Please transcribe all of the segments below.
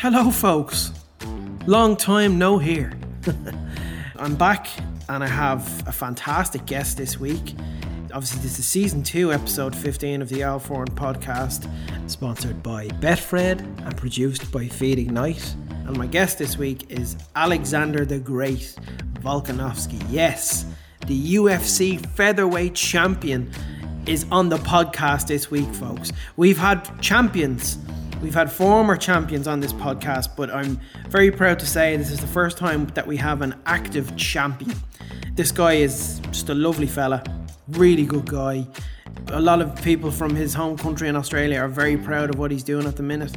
Hello, folks. Long time no here. I'm back and I have a fantastic guest this week. Obviously, this is season two, episode 15 of the Al Foran podcast, sponsored by Betfred and produced by Feedignite. And my guest this week is Alexander the Great Volkanovski. Yes, the UFC featherweight champion is on the podcast this week, folks. We've had champions, we've had former champions on this podcast, but I'm very proud to say this is the first time that we have an active champion. This guy is just a lovely fella, really good guy. A lot of people from his home country in Australia are very proud of what he's doing at the minute.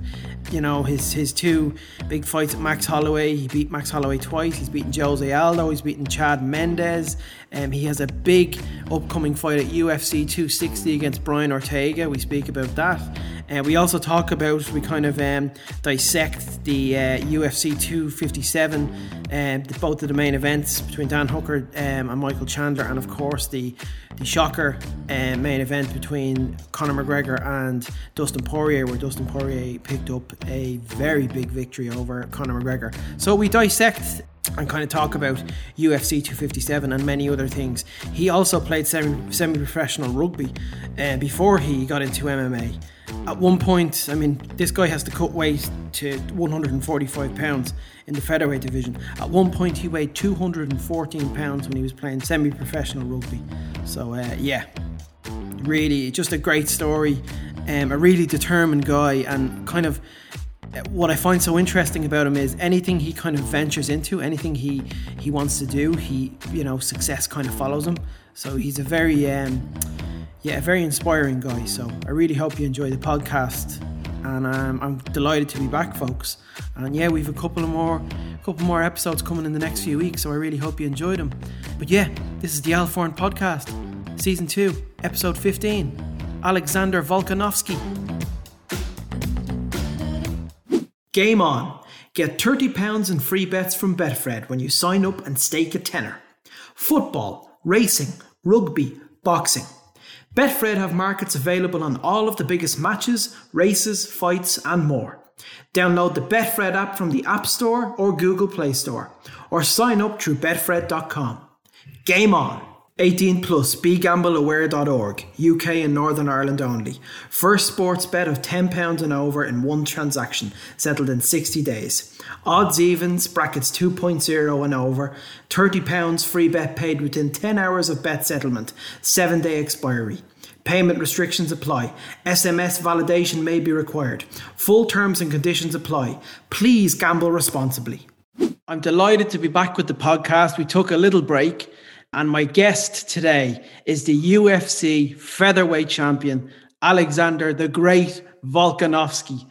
You know, his his two big fights at Max Holloway, he beat Max Holloway twice. He's beaten Jose Aldo, he's beaten Chad Mendes. Um, he has a big upcoming fight at UFC 260 against Brian Ortega. We speak about that. Uh, we also talk about, we kind of um, dissect the uh, UFC 257, um, the, both of the main events between Dan Hooker um, and Michael Chandler, and of course the the shocker uh, main event between Conor McGregor and Dustin Poirier, where Dustin Poirier picked up a very big victory over Conor McGregor. So we dissect and kind of talk about UFC 257 and many other things. He also played semi professional rugby uh, before he got into MMA. At one point, I mean, this guy has to cut weight to 145 pounds in the featherweight division. At one point, he weighed 214 pounds when he was playing semi professional rugby. So, uh, yeah, really, just a great story. Um, a really determined guy, and kind of what I find so interesting about him is anything he kind of ventures into, anything he he wants to do, he you know success kind of follows him. So he's a very um, yeah, a very inspiring guy. So I really hope you enjoy the podcast, and um, I'm delighted to be back, folks. And yeah, we've a couple of more, couple more episodes coming in the next few weeks. So I really hope you enjoyed them. But yeah, this is the Al Foran podcast, season two, episode 15. Alexander Volkanovski. Game on! Get £30 in free bets from Betfred when you sign up and stake a tenner. Football, racing, rugby, boxing. Betfred have markets available on all of the biggest matches, races, fights, and more. Download the Betfred app from the App Store or Google Play Store, or sign up through Betfred.com. Game on! 18 plus begambleaware.org, UK and Northern Ireland only. First sports bet of £10 and over in one transaction, settled in 60 days. Odds evens, brackets 2.0 and over, £30 free bet paid within 10 hours of bet settlement, 7 day expiry. Payment restrictions apply. SMS validation may be required. Full terms and conditions apply. Please gamble responsibly. I'm delighted to be back with the podcast. We took a little break and my guest today is the UFC featherweight champion, Alexander the Great Volkanovski.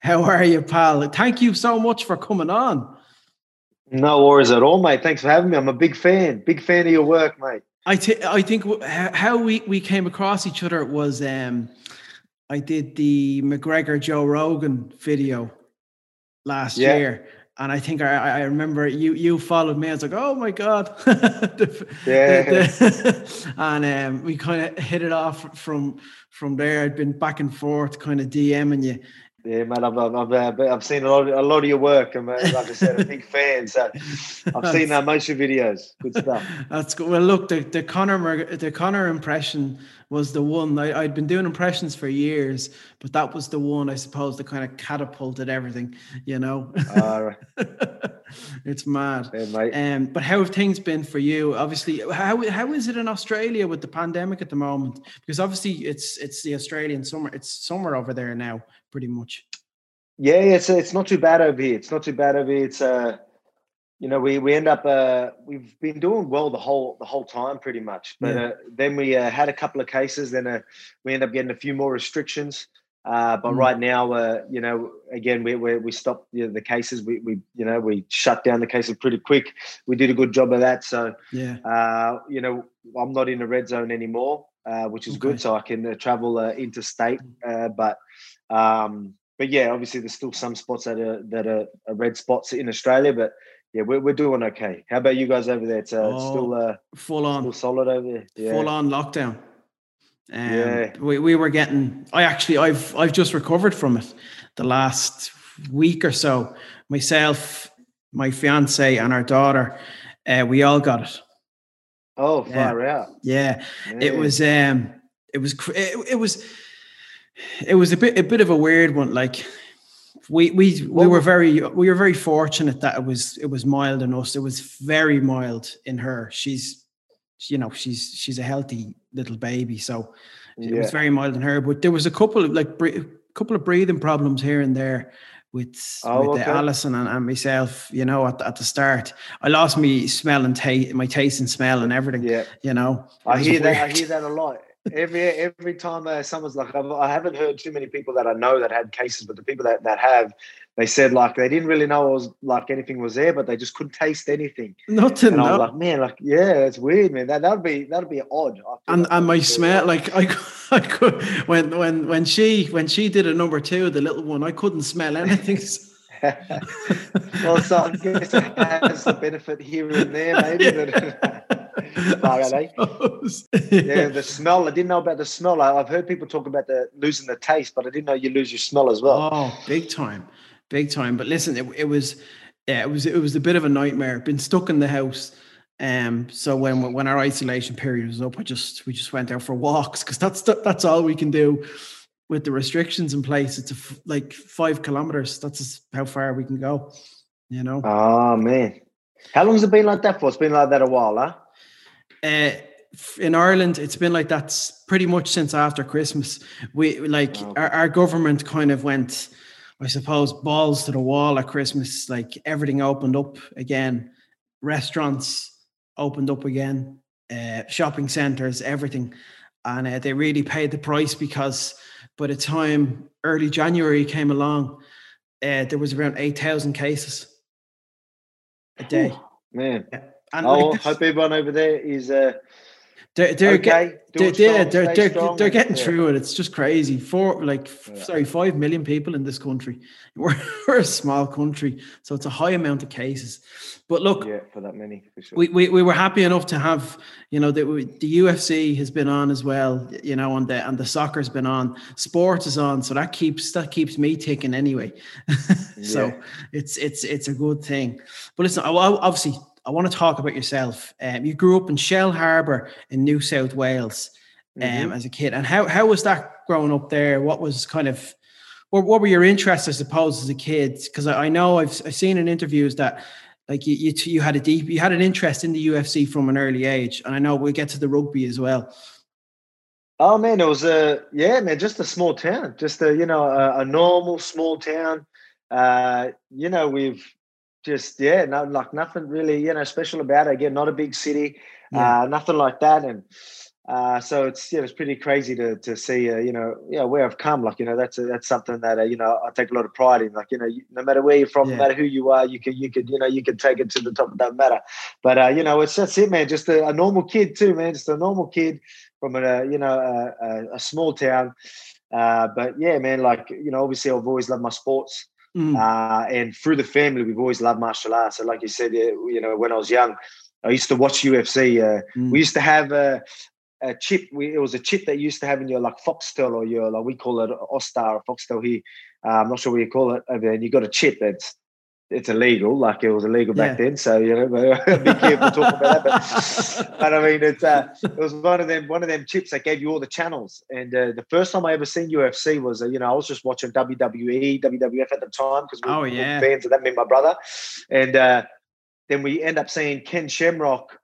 How are you, pal? Thank you so much for coming on. No worries at all, mate. Thanks for having me. I'm a big fan, big fan of your work, mate. I, t- I think how we, we came across each other was um, I did the McGregor Joe Rogan video last yeah. year and I think I, I remember you you followed me. I was like, oh my god, the, yeah. The, the, and um, we kind of hit it off from from there. I'd been back and forth, kind of DMing you. Yeah, man, I've, I've, I've, I've seen a lot, of, a lot of your work, and uh, like I said, a big fan. So I've seen that most of your videos. Good stuff. That's good. Well, look, the the Conor the Conor impression was the one I, I'd been doing impressions for years, but that was the one I suppose that kind of catapulted everything, you know. Uh, it's mad. Yeah, um, but how have things been for you? Obviously, how how is it in Australia with the pandemic at the moment? Because obviously it's it's the Australian summer. It's summer over there now, pretty much. Yeah, it's it's not too bad over here. It's not too bad over here. It's uh you know, we we end up uh, we've been doing well the whole the whole time pretty much, but yeah. uh, then we uh, had a couple of cases. Then uh, we end up getting a few more restrictions. Uh, but mm. right now, uh, you know, again, we we, we stopped the, the cases. We we you know we shut down the cases pretty quick. We did a good job of that. So yeah, you know, I'm not in the red zone anymore, which is okay. good. So I can travel interstate. but um, but yeah, obviously there's still some spots that are that are, are red spots in Australia, but yeah, we're, we're doing okay. How about you guys over there? It's, uh, oh, it's still uh, full on, still solid over there. Yeah. Full on lockdown. Um, yeah, we, we were getting. I actually, I've I've just recovered from it. The last week or so, myself, my fiance, and our daughter, uh, we all got it. Oh, far yeah. out. Yeah, it was. Um, it was. It, it was. It was a bit a bit of a weird one. Like we we we were very we were very fortunate that it was it was mild in us. It was very mild in her. She's you know she's she's a healthy little baby, so yeah. it was very mild in her. But there was a couple of like a couple of breathing problems here and there with oh, with okay. Allison and, and, myself. You know, at, at the start, I lost me smell and taste, my taste and smell and everything. Yeah, you know, I hear weird. that. I hear that a lot every every time uh, someone's like, I've, I have not heard too many people that I know that had cases, but the people that, that have, they said like they didn't really know it was like anything was there, but they just couldn't taste anything. Nothing. And I'm like, man, like yeah, it's weird, man. That that'd be that'd be odd. And and my smell, like I, I could when when when she when she did a number two, the little one, I couldn't smell anything. well, so I guess it has a benefit here and there, maybe. Yeah, the smell. I didn't know about the smell. I, have heard people talk about the losing the taste, but I didn't know you lose your smell as well. Oh, big time, big time. But listen, it, it was, yeah, it was, it was a bit of a nightmare. Been stuck in the house. Um, so when when our isolation period was up, I just we just went out for walks because that's that's all we can do with the restrictions in place. It's a, like five kilometers. That's how far we can go. You know. Oh man, how long has it been like that for? It's been like that a while, huh? Uh, in Ireland, it's been like that pretty much since after Christmas. We like wow. our, our government kind of went, I suppose, balls to the wall at Christmas. Like everything opened up again, restaurants opened up again, uh, shopping centers, everything, and uh, they really paid the price because by the time early January came along, uh, there was around eight thousand cases a day. Man. Yeah. And oh, like hope everyone over there is uh, they're they're, okay, get, they're, strong, they're, they're, strong, they're, getting yeah. through it. It's just crazy. Four like yeah. sorry, five million people in this country. We're, we're a small country, so it's a high amount of cases. But look, yeah, for that many, for sure. we, we we were happy enough to have you know the the UFC has been on as well. You know, and the and the soccer's been on. Sports is on, so that keeps that keeps me ticking anyway. so yeah. it's it's it's a good thing. But listen, obviously I want to talk about yourself. Um, you grew up in Shellharbour in New South Wales um, mm-hmm. as a kid, and how how was that growing up there? What was kind of what, what were your interests, I suppose, as a kid? Because I, I, know I've I've seen in interviews that like you, you you had a deep you had an interest in the UFC from an early age, and I know we'll get to the rugby as well. Oh man, it was a yeah, man, just a small town, just a you know a, a normal small town. Uh, you know, we've just yeah, no, like nothing really, you know, special about it. Again, not a big city, yeah. uh, nothing like that, and uh, so it's yeah, it's pretty crazy to to see, uh, you know, yeah, where I've come. Like you know, that's a, that's something that uh, you know I take a lot of pride in. Like you know, no matter where you're from, yeah. no matter who you are, you could you could you know you could take it to the top. It doesn't matter. But uh, you know, it's that's it, man. Just a, a, normal kid too, man. Just a normal kid from a you know a, a small town. Uh, but yeah, man, like you know, obviously I've always loved my sports. Mm. Uh, and through the family, we've always loved martial arts. So, like you said, you know, when I was young, I used to watch UFC. Uh, mm. We used to have a, a chip. We, it was a chip that you used to have in your like Foxtel or your like we call it Austar or Foxtel here. Uh, I'm not sure what you call it over And you got a chip that's it's illegal, like it was illegal back then. So you know, be careful talking about that. But, but I mean, it's uh, it was one of them one of them chips that gave you all the channels. And uh, the first time I ever seen UFC was, uh, you know, I was just watching WWE, WWF at the time because we oh, were yeah. fans of that. Me and my brother, and uh, then we end up seeing Ken Shamrock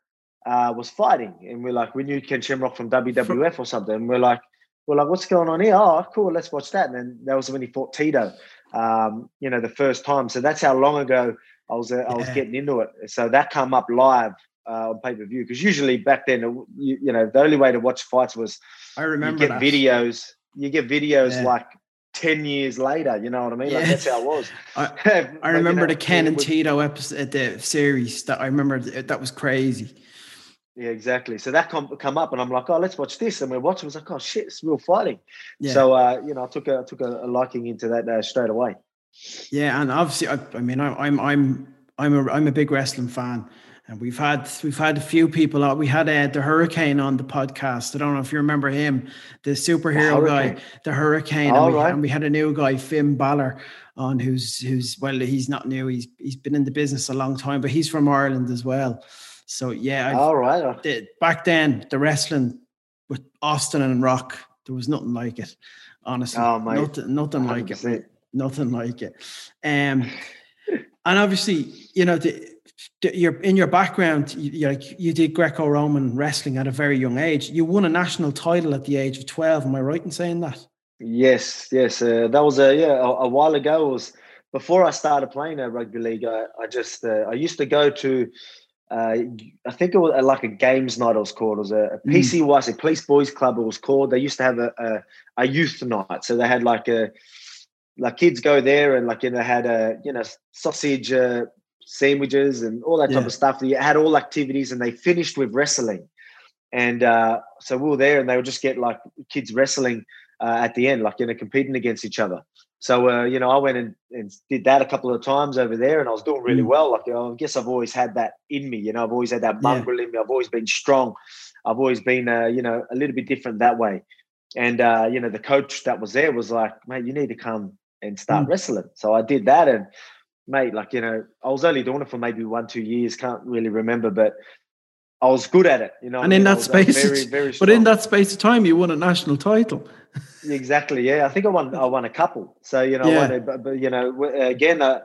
uh, was fighting, and we're like, we knew Ken Shamrock from WWF or something. And we're like, we're like, what's going on here? Oh, cool, let's watch that. And then that was when he fought Tito um, you know, the first time. So that's how long ago I was uh, I was getting into it. So that come up live uh, on pay per view because usually back then, you, you, know, the only way to watch fights was I remember you get that. videos. You get videos yeah. like. 10 years later, you know what I mean? Like that's how it was. I, I remember you know, the Ken and Tito episode, the series that I remember that was crazy. Yeah, exactly. So that come come up, and I'm like, oh, let's watch this. And we're watching. I was like, oh shit, it's real fighting. Yeah. So uh, you know, I took a I took a, liking into that uh, straight away. Yeah, and obviously, I, I mean, I, I'm I'm I'm a I'm a big wrestling fan, And we've had we've had a few people out. We had uh, the Hurricane on the podcast. I don't know if you remember him, the superhero the guy, the Hurricane. and, we, right. and we had a new guy, Finn Balor, on who's who's well, he's not new. He's he's been in the business a long time, but he's from Ireland as well. So yeah, I've, all right. The, back then, the wrestling with Austin and Rock, there was nothing like it. Honestly, oh, nothing, nothing like it. Nothing like it. Um, and obviously, you know, the, the, you're in your background. You, like you did Greco-Roman wrestling at a very young age. You won a national title at the age of twelve. Am I right in saying that? Yes, yes. Uh, that was a yeah a, a, while ago. It was before I started playing uh, rugby league. I, I just uh, I used to go to. Uh, I think it was uh, like a games night. It was called. It was a, a PCYC, mm. Police Boys Club. It was called. They used to have a, a, a youth night, so they had like a like kids go there and like you know had a you know sausage uh, sandwiches and all that type yeah. of stuff. They had all activities, and they finished with wrestling. And uh, so we were there, and they would just get like kids wrestling uh, at the end, like you know competing against each other. So uh, you know, I went and, and, did that a couple of times over there, and I was doing really mm. well. Like you know, I guess I've always had that in me. You know, I've always had that mongrel yeah. in me. I've always been strong. I've always been, uh, you know, a little bit different that way. And uh, you know, the coach that was there was like, "Mate, you need to come and start mm. wrestling. So I did that and mate, like, you know, I was only doing it for maybe one, two years, can't really remember, but I was good at it, you know. And in that space, very, very but in that space of time, you won a national title. exactly. Yeah, I think I won. I won a couple. So you know, yeah. won a, but, but, you know, again, uh,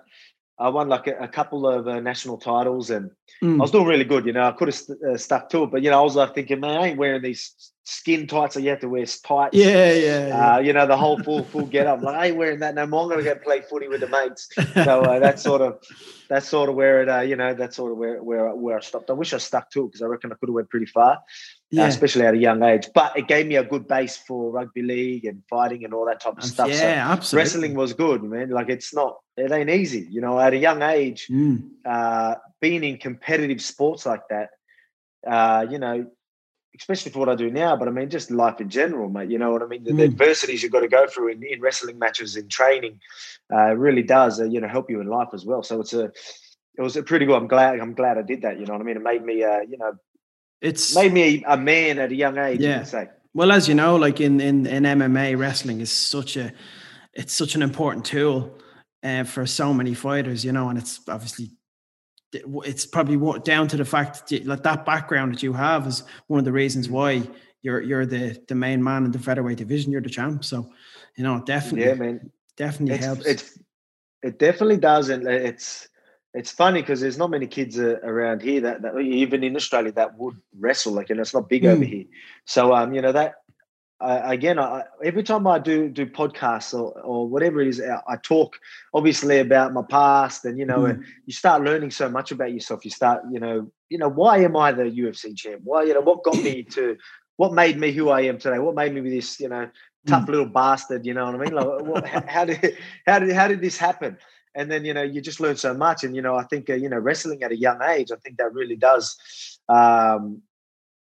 I won like a, a couple of uh, national titles, and mm. I was doing really good. You know, I could have st- uh, stuck to it, but you know, I was like thinking, man, I ain't wearing these skin tights, so you have to wear tights. Yeah, yeah. yeah. Uh, you know, the whole full full get up. Like, I ain't wearing that no more. I'm gonna go play footy with the mates. So uh, that's sort of that's sort of where it. Uh, you know, that's sort of where where where I stopped. I wish I stuck to it because I reckon I could have went pretty far, yeah. uh, especially at a young age. But it gave me a good base for rugby league and fighting and all that type of stuff. Yeah, so absolutely. Wrestling was good, man. Like it's not. It ain't easy, you know. At a young age, mm. uh, being in competitive sports like that, uh, you know, especially for what I do now, but I mean, just life in general, mate. You know what I mean? The, mm. the adversities you've got to go through in, in wrestling matches, in training, uh, really does, uh, you know, help you in life as well. So it's a, it was a pretty good. I'm glad, I'm glad I did that. You know what I mean? It made me, uh, you know, it's made me a, man at a young age. Yeah. say. Well, as you know, like in, in, in MMA, wrestling is such a, it's such an important tool uh, for so many fighters, you know, and it's obviously it's probably down to the fact that like that background that you have is one of the reasons why you're you're the the main man in the featherweight division. You're the champ, so you know definitely. Yeah, man, definitely it's, helps. It's it definitely does, and it's it's funny because there's not many kids uh, around here that, that even in Australia that would wrestle. Like, and it's not big mm. over here. So um, you know that again, I, every time I do do podcasts or, or whatever it is, I talk obviously about my past, and you know, mm. you start learning so much about yourself. You start, you know, you know, why am I the UFC champ? Why, you know, what got me to, what made me who I am today? What made me this, you know, tough mm. little bastard? You know what I mean? Like, what, how did how did how did this happen? And then you know, you just learn so much, and you know, I think uh, you know, wrestling at a young age, I think that really does. Um,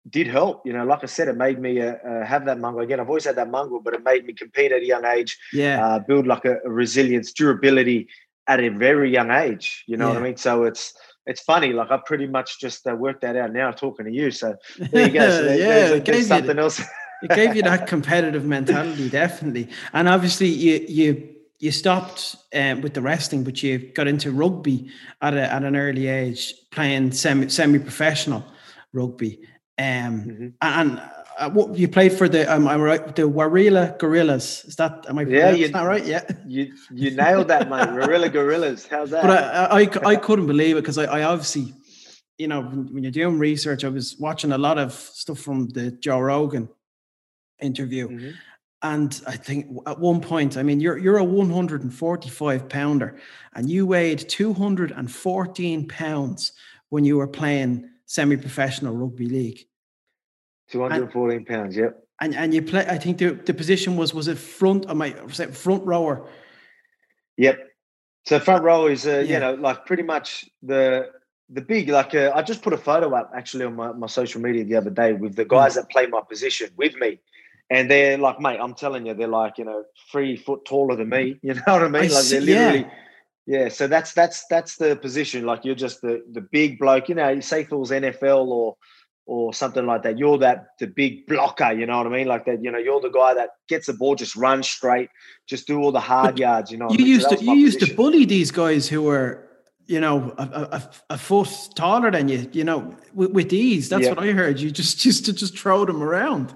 did help. You know, like I said, it made me uh, uh, have that mongrel again. I've always had that mongrel, but it made me compete at a young age. Yeah, uh, build like a, a, resilience, durability at a very young age. You know yeah. what I mean? So it's it's funny. Like I pretty much just uh, worked that out now talking to you. So there you go. So there, yeah, there's, there's something else. it gave you that competitive mentality, definitely. And obviously, you you you stopped um, with the wrestling, but you got into rugby at a, at an early age, playing semi semi professional rugby. Um, mm-hmm. and uh, what you played for the um, I'm right, the Warilla Gorillas. Is that am I? Yeah, you, that right? Yeah, you you nailed that, man. Warilla Gorillas. How's that? But I I, I couldn't believe it because I, I obviously, you know, when you're doing research, I was watching a lot of stuff from the Joe Rogan interview. Mm-hmm. And I think at one point, I mean, you're you're a 145 pounder, and you weighed 214 pounds when you were playing semi-professional rugby league. 214 and, pounds, yep. And and you play. I think the, the position was was it front? Am I was it front rower? Yep. So front row is uh, yeah. you know like pretty much the the big like uh, I just put a photo up actually on my, my social media the other day with the guys mm. that play my position with me. And they're like, mate, I'm telling you, they're like, you know, three foot taller than me. You know what I mean? I like see, they're literally, yeah. Yeah, so that's that's that's the position. Like you're just the the big bloke. You know, you say if it was NFL or or something like that, you're that the big blocker. You know what I mean? Like that. You know, you're the guy that gets the ball, just run straight, just do all the hard yards. You know, you used so to you used to bully these guys who were you know a, a, a foot taller than you. You know, with, with ease. That's yeah. what I heard. You just used to just throw them around.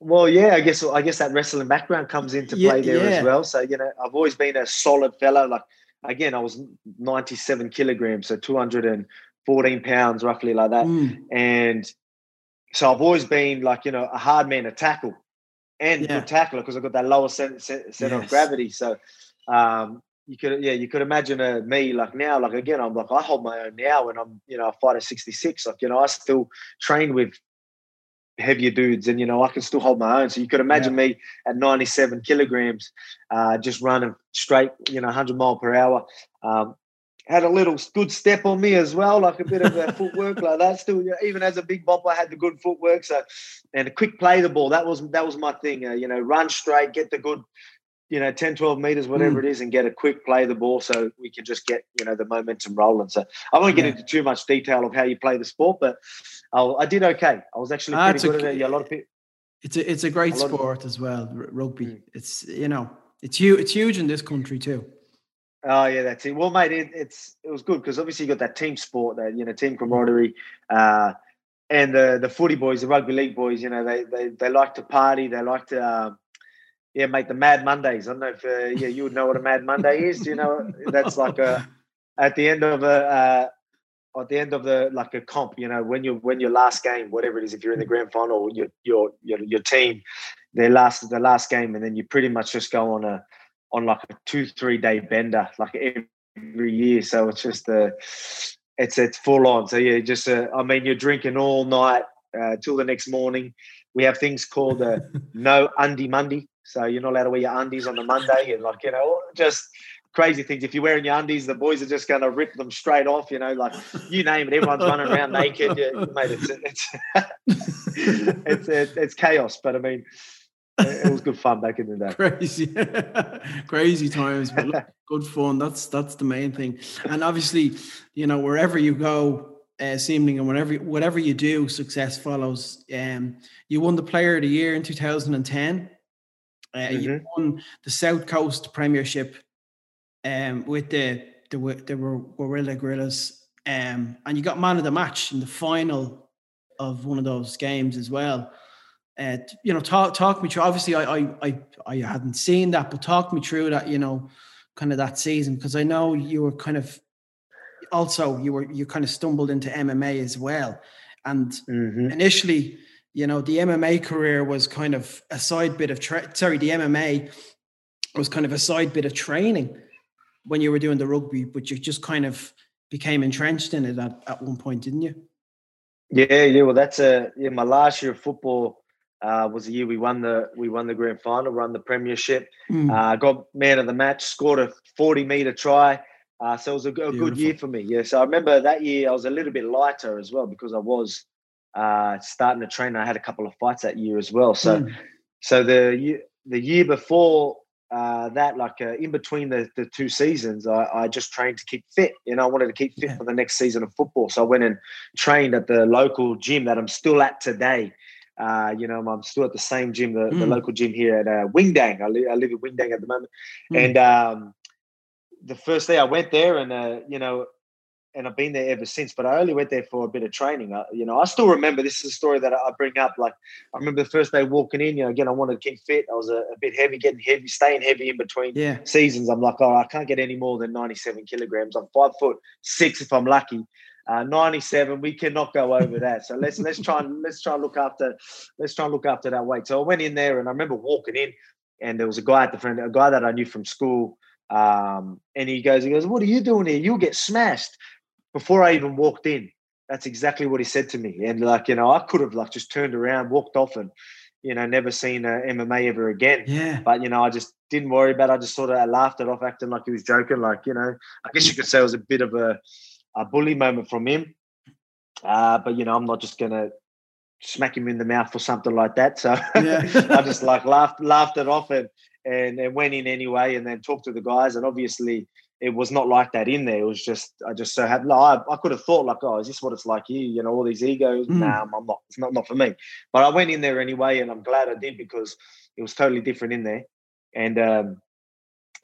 Well, yeah, I guess I guess that wrestling background comes into play yeah, there yeah. as well. So you know, I've always been a solid fellow. Like again, I was 97 kilograms, so 214 pounds, roughly like that. Mm. And so I've always been like, you know, a hard man to tackle and yeah. good tackler because I've got that lower center, center yes. of gravity. So um, you could, yeah, you could imagine uh, me like now, like again, I'm like, I hold my own now and I'm, you know, I fight at 66. Like, you know, I still train with heavier dudes and you know I can still hold my own. So you could imagine yeah. me at 97 kilograms, uh, just running straight, you know, 100 mile per hour. Um, had a little good step on me as well, like a bit of a footwork like that. Still, you know, even as a big bop, I had the good footwork. So, and a quick play the ball. That was that was my thing. Uh, you know, run straight, get the good you know 10 12 meters whatever mm. it is and get a quick play the ball so we can just get you know the momentum rolling so i won't get yeah. into too much detail of how you play the sport but I'll, i did okay i was actually ah, good a, at it yeah, a lot of people it's a it's a great a sport of, as well rugby mm. it's you know it's huge it's huge in this country too Oh yeah, that's it. Well, mate, it, it's it was good because obviously you got that team sport, that you know, team camaraderie, uh, and the the footy boys, the rugby league boys. You know, they they they like to party, they like to um, yeah, mate, the Mad Mondays. I don't know if uh, yeah you would know what a Mad Monday is. You know, that's like a at the end of a uh, at the end of the like a comp. You know, when you when your last game, whatever it is, if you're in the grand final, your your your, your team, their last the last game, and then you pretty much just go on a on like a two three day bender like every year. So it's just a it's it's full on. So yeah, just uh, I mean, you're drinking all night uh, till the next morning. We have things called a no undie Monday. So you're not allowed to wear your undies on the Monday and like, you know, just crazy things. If you're wearing your undies, the boys are just going to rip them straight off, you know, like you name it, everyone's running around naked. Yeah, mate, it's, it's, it's, it's, it's chaos. But I mean, it was good fun back in the day. Crazy, crazy times, but good fun. That's that's the main thing. And obviously, you know, wherever you go, uh, seemingly, and whatever whatever you do, success follows. Um, you won the Player of the Year in 2010. Uh, mm-hmm. You won the South Coast Premiership um, with the the the Warilla Gorillas, um, and you got man of the match in the final of one of those games as well. Uh, you know, talk talk me through. Obviously, I, I I I hadn't seen that, but talk me through that. You know, kind of that season because I know you were kind of also you were you kind of stumbled into MMA as well, and mm-hmm. initially you know, the MMA career was kind of a side bit of tra- sorry, the MMA was kind of a side bit of training when you were doing the rugby, but you just kind of became entrenched in it at, at one point, didn't you? Yeah, yeah. Well, that's a yeah. My last year of football uh, was the year we won the we won the grand final, won the premiership. Mm. Uh, got man of the match, scored a forty meter try. Uh, so it was a, a good year for me. Yeah. So I remember that year I was a little bit lighter as well because I was uh, starting to train. I had a couple of fights that year as well. So, mm. so the year, the year before uh, that, like uh, in between the, the two seasons, I, I, just trained to keep fit. You know, I wanted to keep fit yeah. for the next season of football. So I went and trained at the local gym that I'm still at today. Uh, you know, I'm still at the same gym, the, mm. the local gym here at uh, Windang. I, li- I live in Windang at the moment. Mm. And um, the first day I went there, and uh, you know, and I've been there ever since. But I only went there for a bit of training. I, you know, I still remember. This is a story that I bring up. Like I remember the first day walking in. You know, again, I wanted to keep fit. I was a, a bit heavy, getting heavy, staying heavy in between yeah. seasons. I'm like, oh, I can't get any more than 97 kilograms. I'm five foot six if I'm lucky. Uh, 97 we cannot go over that so let's let's try and let's try and look after let's try and look after that weight so i went in there and i remember walking in and there was a guy at the front a guy that i knew from school um, and he goes he goes what are you doing here you'll get smashed before I even walked in, that's exactly what he said to me. And like, you know, I could have like just turned around, walked off and, you know, never seen a MMA ever again. Yeah. But, you know, I just didn't worry about it. I just sort of laughed it off, acting like he was joking. Like, you know, I guess you could say it was a bit of a, a bully moment from him. Uh, but, you know, I'm not just going to smack him in the mouth or something like that. So yeah. I just like laughed, laughed it off and, and, and went in anyway and then talked to the guys. And obviously, it was not like that in there. It was just I just so had like, I, I could have thought like, oh, is this what it's like here? You know, all these egos. Mm. Nah, I'm not. It's not not for me. But I went in there anyway, and I'm glad I did because it was totally different in there. And um,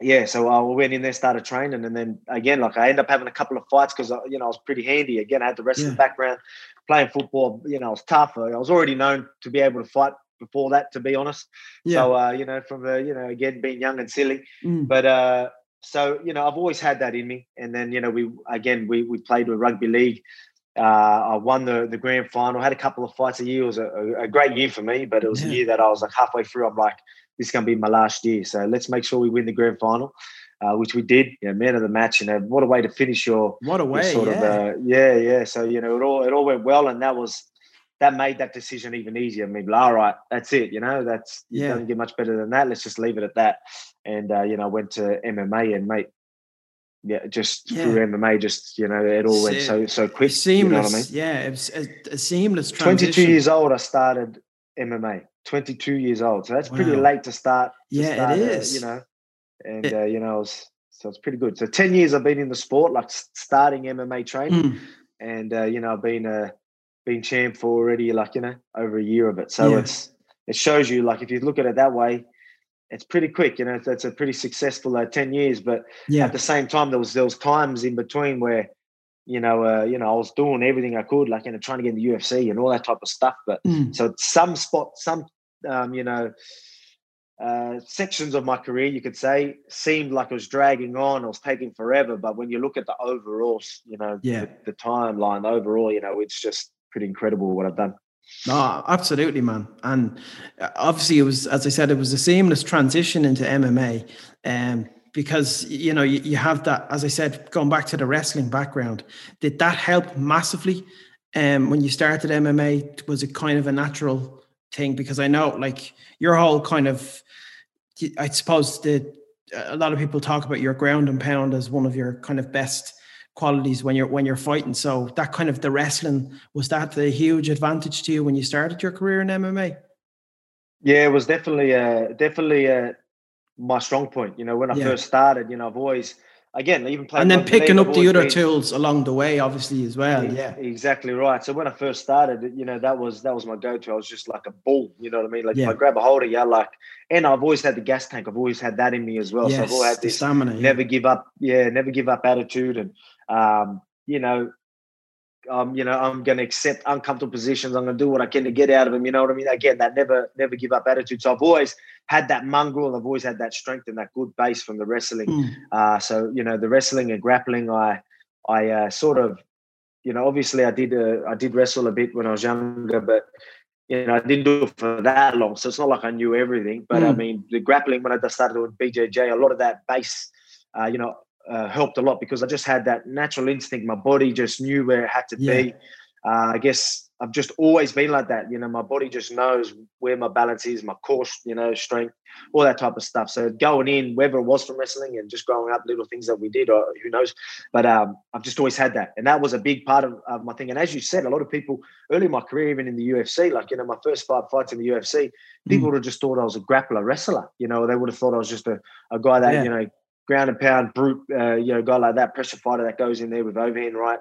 yeah, so I went in there, started training, and then again, like I ended up having a couple of fights because you know I was pretty handy. Again, I had the wrestling yeah. background, playing football. You know, I was tough. I was already known to be able to fight before that, to be honest. Yeah. So uh, you know, from the you know again being young and silly, mm. but uh, so you know I've always had that in me. And then you know we again we we played with rugby league. Uh, I won the the grand final. Had a couple of fights a year. It was a, a great year for me, but it was yeah. a year that I was like halfway through. I'm like, this is going to be my last year. So let's make sure we win the grand final. Uh, which we did, you know, man of the match, and you know, what a way to finish your what a way, sort yeah. of uh, yeah, yeah. So you know, it all it all went well, and that was that made that decision even easier. I mean, all right, that's it. You know, that's yeah. don't get much better than that. Let's just leave it at that. And uh, you know, went to MMA and mate, yeah, just yeah. through MMA, just you know, it all went so so quick. Seamless, you know I mean? yeah, it was a, a seamless transition. Twenty two years old, I started MMA. Twenty two years old, so that's wow. pretty late to start. To yeah, start, it is. Uh, you know, and it, uh, you know, was, so it's pretty good. So ten years I've been in the sport, like starting MMA training, mm. and uh, you know, I've been a been champ for already like you know over a year of it. So yeah. it's it shows you like if you look at it that way, it's pretty quick. You know, that's a pretty successful uh, ten years. But yeah. at the same time, there was there was times in between where you know uh, you know I was doing everything I could, like you know trying to get in the UFC and all that type of stuff. But mm. so some spot some um, you know. Uh, sections of my career, you could say, seemed like it was dragging on. It was taking forever. But when you look at the overall, you know, yeah. the, the timeline, overall, you know, it's just pretty incredible what I've done. No, absolutely, man. And uh, obviously, it was, as I said, it was a seamless transition into MMA. Um, because you know you, you have that, as I said, going back to the wrestling background, did that help massively? Um, when you started MMA, was it kind of a natural thing? Because I know, like your whole kind of, I suppose that a lot of people talk about your ground and pound as one of your kind of best qualities when you're when you're fighting. So that kind of the wrestling was that a huge advantage to you when you started your career in MMA? Yeah, it was definitely uh definitely uh my strong point. You know, when I yeah. first started, you know, I've always again even played and then picking up the other been, tools along the way obviously as well yeah exactly right so when i first started you know that was that was my go-to i was just like a bull you know what i mean like yeah. if i grab a hold of you like and i've always had the gas tank i've always had that in me as well yes, so i've always had this stamina never give up yeah never give up attitude and um, you know, um, you know, I'm going to accept uncomfortable positions. I'm going to do what I can to get out of them. You know what I mean? Again, that never, never give up attitude. So I've always had that mongrel. I've always had that strength and that good base from the wrestling. Mm. Uh, so you know, the wrestling and grappling, I, I uh, sort of, you know, obviously I did, uh, I did wrestle a bit when I was younger, but you know, I didn't do it for that long. So it's not like I knew everything. But mm. I mean, the grappling when I started with BJJ, a lot of that base, uh, you know, uh, helped a lot because I just had that natural instinct. My body just knew where it had to yeah. be. Uh, I guess I've just always been like that. You know, my body just knows where my balance is, my core, you know, strength, all that type of stuff. So going in, whether it was from wrestling and just growing up, little things that we did, or who knows, but um, I've just always had that, and that was a big part of, of, my thing. And as you said, a lot of people early in my career, even in the UFC, like you know, my first five fights in the UFC, people mm. would have just thought I was a grappler wrestler. You know, they would have thought I was just a, a guy that yeah. you know ground and pound brute, uh, you know, guy like that, pressure fighter that goes in there with overhand right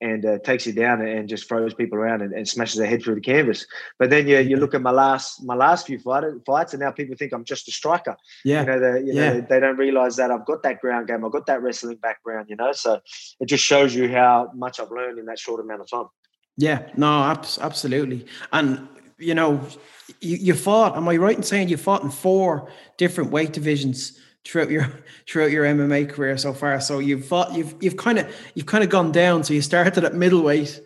and uh, takes you down and just throws people around and, and, smashes their head through the canvas. But then you you look at my last my last few fight, fights, and now people think I'm just a striker. Yeah, you know, they, you yeah. know, they don't realize that I've got that ground game, I've got that wrestling background. You know, so it just shows you how much I've learned in that short amount of time. Yeah, no, absolutely, and you know, you, you fought. Am I right in saying you fought in four different weight divisions? Throughout your throughout your MMA career so far. So you've fought, you've you've kind of you've kind of gone down. So you started at middleweight,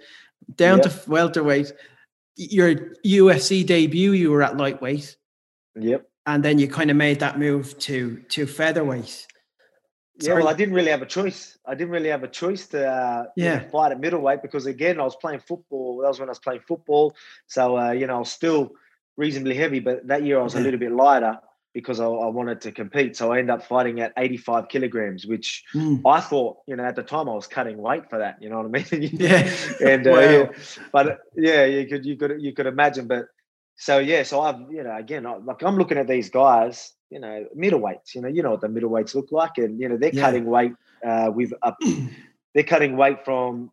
down yep. to welterweight. Your UFC debut, you were at lightweight. Yep. And then you kind of made that move to to featherweight. Yeah, well, I didn't really have a choice. I didn't really have a choice to uh, yeah. You know, fight at middleweight because again, I was playing football. That was when I was playing football. So uh, you know, I was still reasonably heavy, but that year I was yeah. a little bit lighter because I, I, wanted to compete. So I ended up fighting at 85 kilograms, which mm. I thought, you know, at the time I was cutting weight for that. You know what I mean? yeah. and uh, wow. yeah, but yeah, you could you could you could imagine. But so yeah, so I've you know again like I'm looking at these guys, you know middleweights. You know, you know what the middleweights look like, and you know they're Yeah. cutting weight uh, with up. they're cutting weight from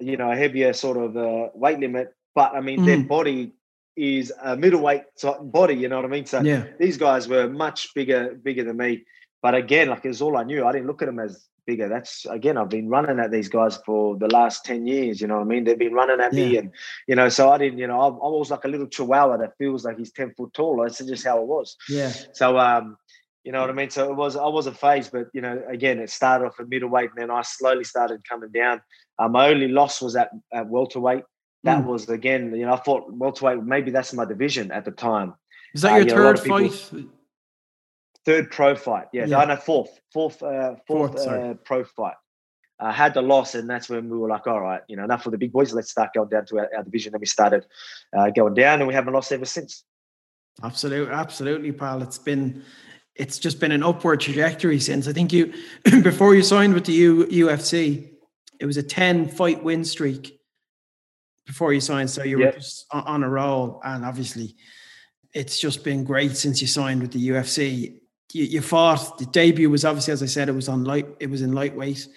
you know a heavier sort of uh, weight limit, but I mean their Mm. body is a middleweight type body. You know what I mean? So Yeah. these guys were much bigger bigger than me. But again, like it's all I knew. I didn't look at them as bigger. That's again, I've been running at these guys for the last 10 years. You know what I mean? They've been running at me and you know, so I didn't, you know, I, I was like a little chihuahua that feels like he's 10 foot tall. That's just how it was. Yeah. So um, you know what I mean? So it was I was a phase, but you know, again, it started off at middleweight and then I slowly started coming down. Uh, my only loss was at, at welterweight. That Mm. was again, you know, I thought welterweight, maybe that's my division at the time. Is that Uh, your a third people- fight? Third pro fight. Yeah, Yeah. no, no, fourth, fourth, uh, fourth, Fourth, uh, pro fight. I had the loss, and that's when we were like, all right, you know, enough for the big boys. Let's start going down to our, our division. And we started uh, going down, and we haven't lost ever since. Absolutely, absolutely, pal. It's been, it's just been an upward trajectory since. I think you, before you signed with the U, UFC, it was a ten fight win streak before you signed. So you were just on, a roll, and obviously, it's just been great since you signed with the UFC. You, you fought. The debut was obviously, as I said, it was on light. It was in lightweight,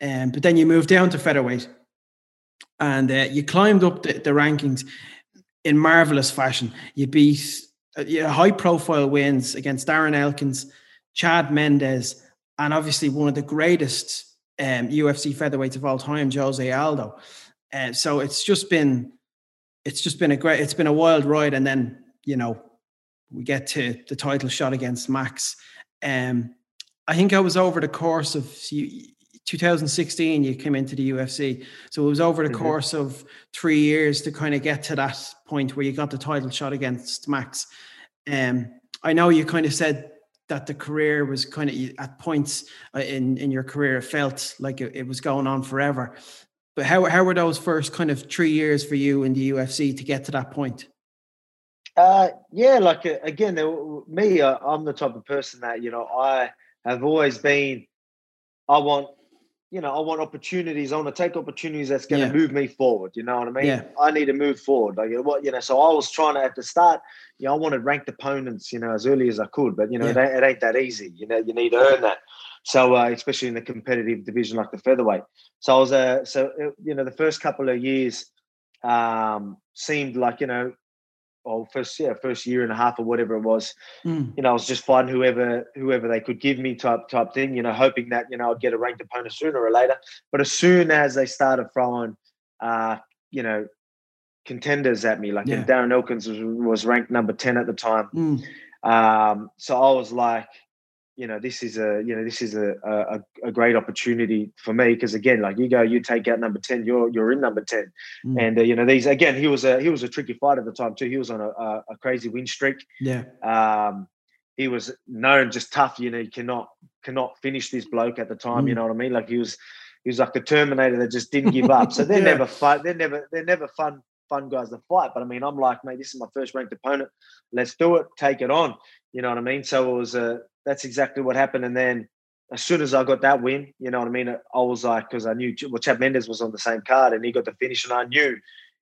um, but then you moved down to featherweight, and uh, you climbed up the, the rankings in marvelous fashion. You beat uh, yeah, high profile wins against Darren Elkins, Chad Mendes, and obviously one of the greatest um, UFC featherweights of all time, Jose Aldo. Uh, so it's just been it's just been a great it's been a wild ride and then you know we get to the title shot against Max. Um, I think I was over the course of 2016 you came into the UFC. So it was over the Mhm. course of three years to kind of get to that point where you got the title shot against Max. Um, I know you kind of said that the career was kind of at points uh, in in your career it felt like it, it was going on forever. But how how were those first kind of three years for you in the UFC to get to that point? Uh, yeah, like uh, again, me, uh, I'm the type of person that you know I have always been. I want, you know, I want opportunities. I want to take opportunities that's going to Yeah. move me forward. You know what I mean? Yeah. I need to move forward. Like you know what, you know. So I was trying to at the start. You know, I wanted ranked opponents. You know, as early as I could, but you know, it, Yeah. ain't, it ain't that easy. You know, you need to earn that. So uh, especially in the competitive division like the featherweight. So I was, uh, so uh, you know, the first couple of years um, seemed like you know or first yeah first year and a half or whatever it was Mm, you know i was just fighting whoever whoever they could give me type type thing you know hoping that you know i'd get a ranked opponent sooner or later but as soon as they started throwing uh you know contenders at me like Yeah. darren elkins was, was ranked number 10 at the time mm, um so i was like you know this is a you know this is a a, a great opportunity for me because again like you go you take out number 10 you're you're in number 10 mm. and uh, you know these again he was a he was a tricky fight at the time too. He was on a, a, a crazy win streak. Yeah, um he was known just tough you know you cannot cannot finish this bloke at the time you Mm. know what i mean? Like he was he was like the terminator that just didn't give up. So they're Yeah. never fun they're never they're never fun fun guys to fight. But i mean i'm like mate this is my first ranked opponent. Let's do it. Take it on. You know what i mean? So it was uh that's exactly what happened and then as soon as I got that win, you know what I mean. I was like, because I knew well, Chad Mendes was on the same card, and he got the finish, and I knew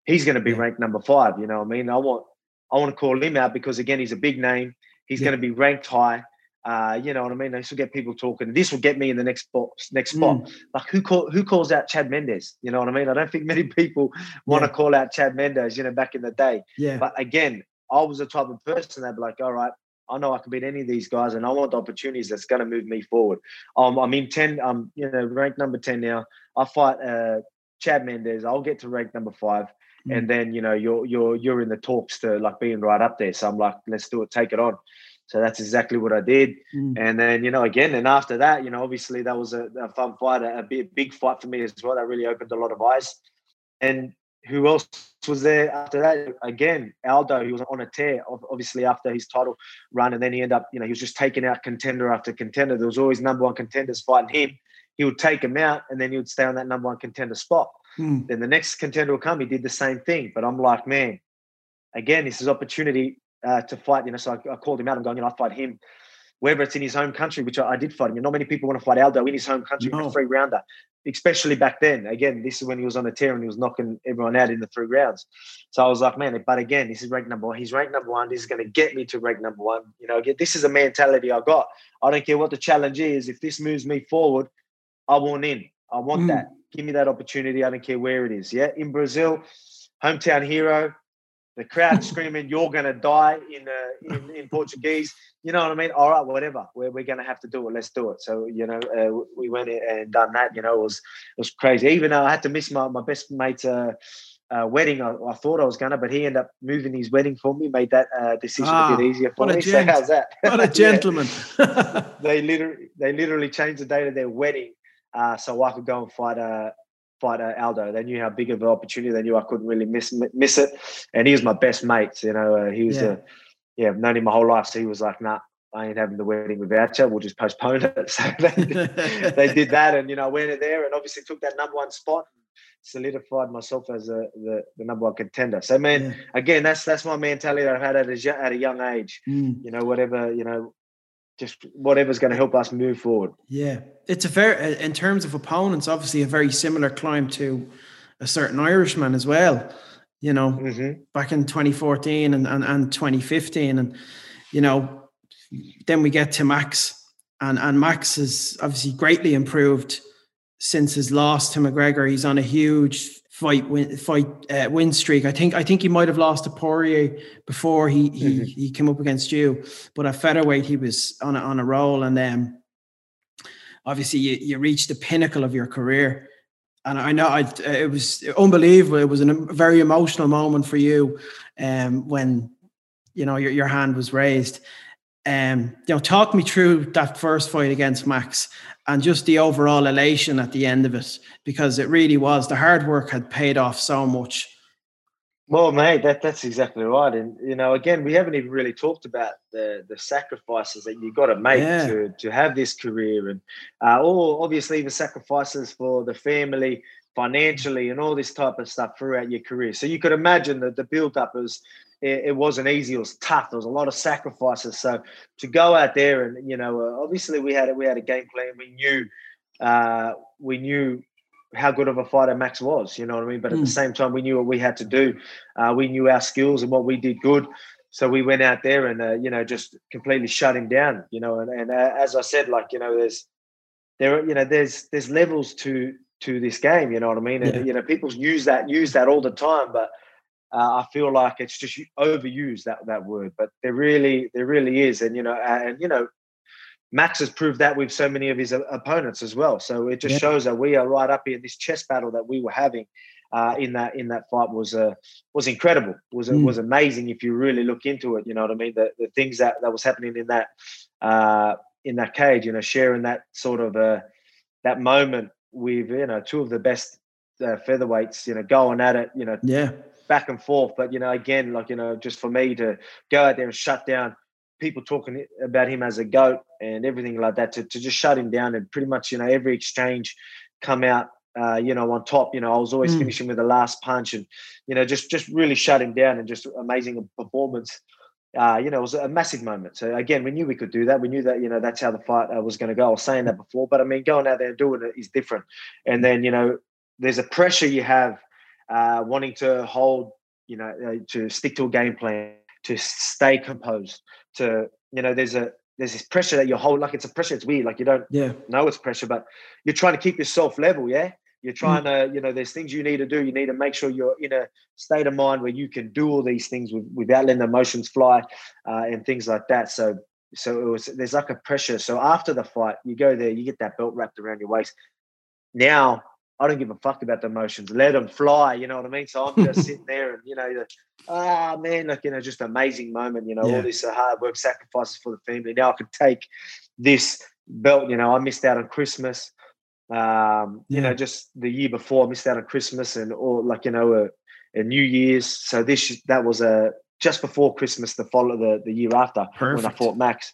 he's going to be Yeah. ranked number five. You know what I mean? I want, I want to call him out because again, he's a big name. He's Yeah. going to be ranked high. Uh, you know what I mean? This will get people talking. This will get me in the next box, Next spot. Mm. Like who call who calls out Chad Mendes? You know what I mean? I don't think many people want to Yeah. call out Chad Mendes. You know, back in the day. yeah, But again, I was the type of person that'd be like, all right, I know I can beat any of these guys, and I want the opportunities that's going to move me forward. Um, I'm in ten. I'm you know ranked number ten now. I fight uh, Chad Mendes. I'll get to rank number five, Mm. and then you know you're you're you're in the talks to like being right up there. So I'm like, let's do it, take it on. So that's exactly what I did. Mm. And then, you know, again, and after that, you know, obviously that was a, a fun fight, a, a big, big fight for me as well. That really opened a lot of eyes. And who else was there after that? Again, Aldo, he was on a tear, obviously, after his title run. And then he ended up, you know, he was just taking out contender after contender. There was always number one contenders fighting him. He would take him out and then he would stay on that number one contender spot. Mm. Then the next contender will come. He did the same thing. But I'm like, man, again, this is opportunity uh, to fight. You know, so I, I called him out. I'm going, you know, I fight him whether it's in his home country, which I, I did fight him. Not many people want to fight Aldo in his home country no. in a three rounder, especially back then. Again, this is when he was on a tear and he was knocking everyone out in the three rounds. So I was like, man, but again, this is ranked number one. He's ranked number one. This is going to get me to rank number one. You know, this is a mentality I got. I don't care what the challenge is. If this moves me forward, I want in. I want mm. that. Give me that opportunity. I don't care where it is. Yeah. In Brazil, hometown hero, the crowd screaming, "You're going to die!" in, uh, in in Portuguese. You know what I mean? All right, whatever. We're, we're going to have to do it. Let's do it. So you know, uh, we went and done that. You know, it was it was crazy. Even though I had to miss my my best mate's uh, uh, wedding, I, I, thought I was gonna, but he ended up moving his wedding for me. Made that uh, decision ah, a bit ah, easier for me. So how's that? What a gentleman! they literally they literally changed the date of their wedding uh, so I could go and fight uh, fight uh, Aldo. They knew how big of an opportunity. They knew I couldn't really miss miss it. And he was my best mate. You know, uh, he was yeah. a yeah, I've known him my whole life. So he was like, nah, I ain't having the wedding without you. We'll just postpone it. So they, they did that, and you know, I went there and obviously took that number one spot. Solidified myself as a, the, the number one contender. So, man, yeah. again, that's that's my mentality that I've had at a, at a young age. Mm. You know, whatever you know, just whatever's going to help us move forward. Yeah, it's a fair in terms of opponents. Obviously, a very similar climb to a certain Irishman as well. You know, mm-hmm. back in 2014 and, and and 2015, and you know, then we get to Max, and and Max has obviously greatly improved since his loss to McGregor. He's on a huge fight win fight uh, win streak. I think I think he might have lost to Poirier before he he, mm-hmm. he came up against you, but at featherweight he was on a, on a roll, and then um, obviously you, you reached the pinnacle of your career. And I know I, it was unbelievable. It was a very emotional moment for you um, when you know your, your hand was raised. Um, you know, talk me through that first fight against Max and just the overall elation at the end of it because it really was the hard work had paid off so much. Well, mate, that that's exactly right. And you know, again, we haven't even really talked about the the sacrifices that you got to make yeah. to to have this career, and uh, all obviously the sacrifices for the family, financially, and all this type of stuff throughout your career. So you could imagine that the build up was it, it, wasn't easy. It was tough. There was a lot of sacrifices. So to go out there and you know, uh, obviously we had we had a game plan. We knew uh, we knew how good of a fighter Max was. You know what I mean? But at mm. the same time, we knew what we had to do. Uh, we knew our skills and what we did good. So we went out there and uh, you know just completely shut him down. You know, and, and uh, as I said, like you know, there's there you know there's there's levels to to this game. You know what I mean? And you know, people use that use that all the time, but uh, I feel like it's just overused that that word, but there really there really is, and you know, and you know, Max has proved that with so many of his opponents as well. So it just yeah. shows that we are right up here. This chess battle that we were having uh, in that in that fight was uh, was incredible. was mm. was amazing if you really look into it. You know what I mean? The the things that that was happening in that uh, in that cage. You know, sharing that sort of uh, that moment with you know two of the best uh, featherweights. You know, going at it. You know, yeah back and forth. But you know, again, like you know, just for me to go out there and shut down people talking about him as a goat and everything like that, to, to just shut him down and pretty much you know every exchange come out uh, you know, on top. You know, I was always mm. finishing with the last punch, and you know, just just really shut him down and just amazing performance. Uh, you know, it was a massive moment. So again, we knew we could do that. We knew that you know that's how the fight uh, was going to go. I was saying that before, but I mean, going out there and doing it is different. And then you know, there's a pressure you have uh, wanting to hold, you know, uh, to stick to a game plan, to stay composed, to you know, there's a there's this pressure that you hold like it's a pressure. It's weird, like you don't yeah. know it's pressure, but you're trying to keep yourself level. Yeah, you're mm. trying to, you know, there's things you need to do. You need to make sure you're in a state of mind where you can do all these things with, without letting the emotions fly uh, and things like that. So, so it was. There's like a pressure. So after the fight, you go there, you get that belt wrapped around your waist. Now I don't give a fuck about the emotions. Let them fly. You know what I mean? So I'm just sitting there and, you know, ah, oh, man, like, you know, just amazing moment, you know, yeah. all this uh, hard work, sacrifices for the family. Now I could take this belt, you know, I missed out on Christmas. Um, yeah. You know, just the year before, I missed out on Christmas and all, like, you know, a, a New Year's. So this, that was a, just before Christmas, the follow the, the year after Perfect. when I fought Max.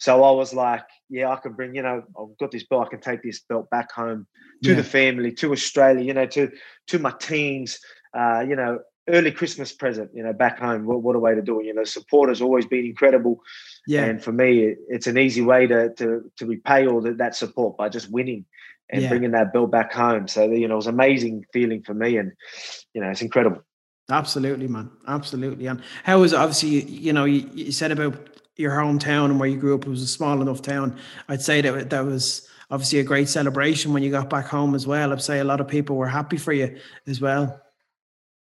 So I was like, yeah, I can bring, you know, I've got this belt, I can take this belt back home to yeah. the family, to Australia, you know, to to my teams, uh, you know, early Christmas present, you know, back home. What, what a way to do it. You know, support has always been incredible. Yeah. And for me, it, it's an easy way to to to repay all that, that support by just winning and yeah. bringing that belt back home. So you know, it was amazing feeling for me, and you know, it's incredible. Absolutely, man. Absolutely. And how was it? obviously you know you, you said about your hometown and where you grew up it was a small enough town. I'd say that that was obviously a great celebration when you got back home as well. I'd say a lot of people were happy for you as well.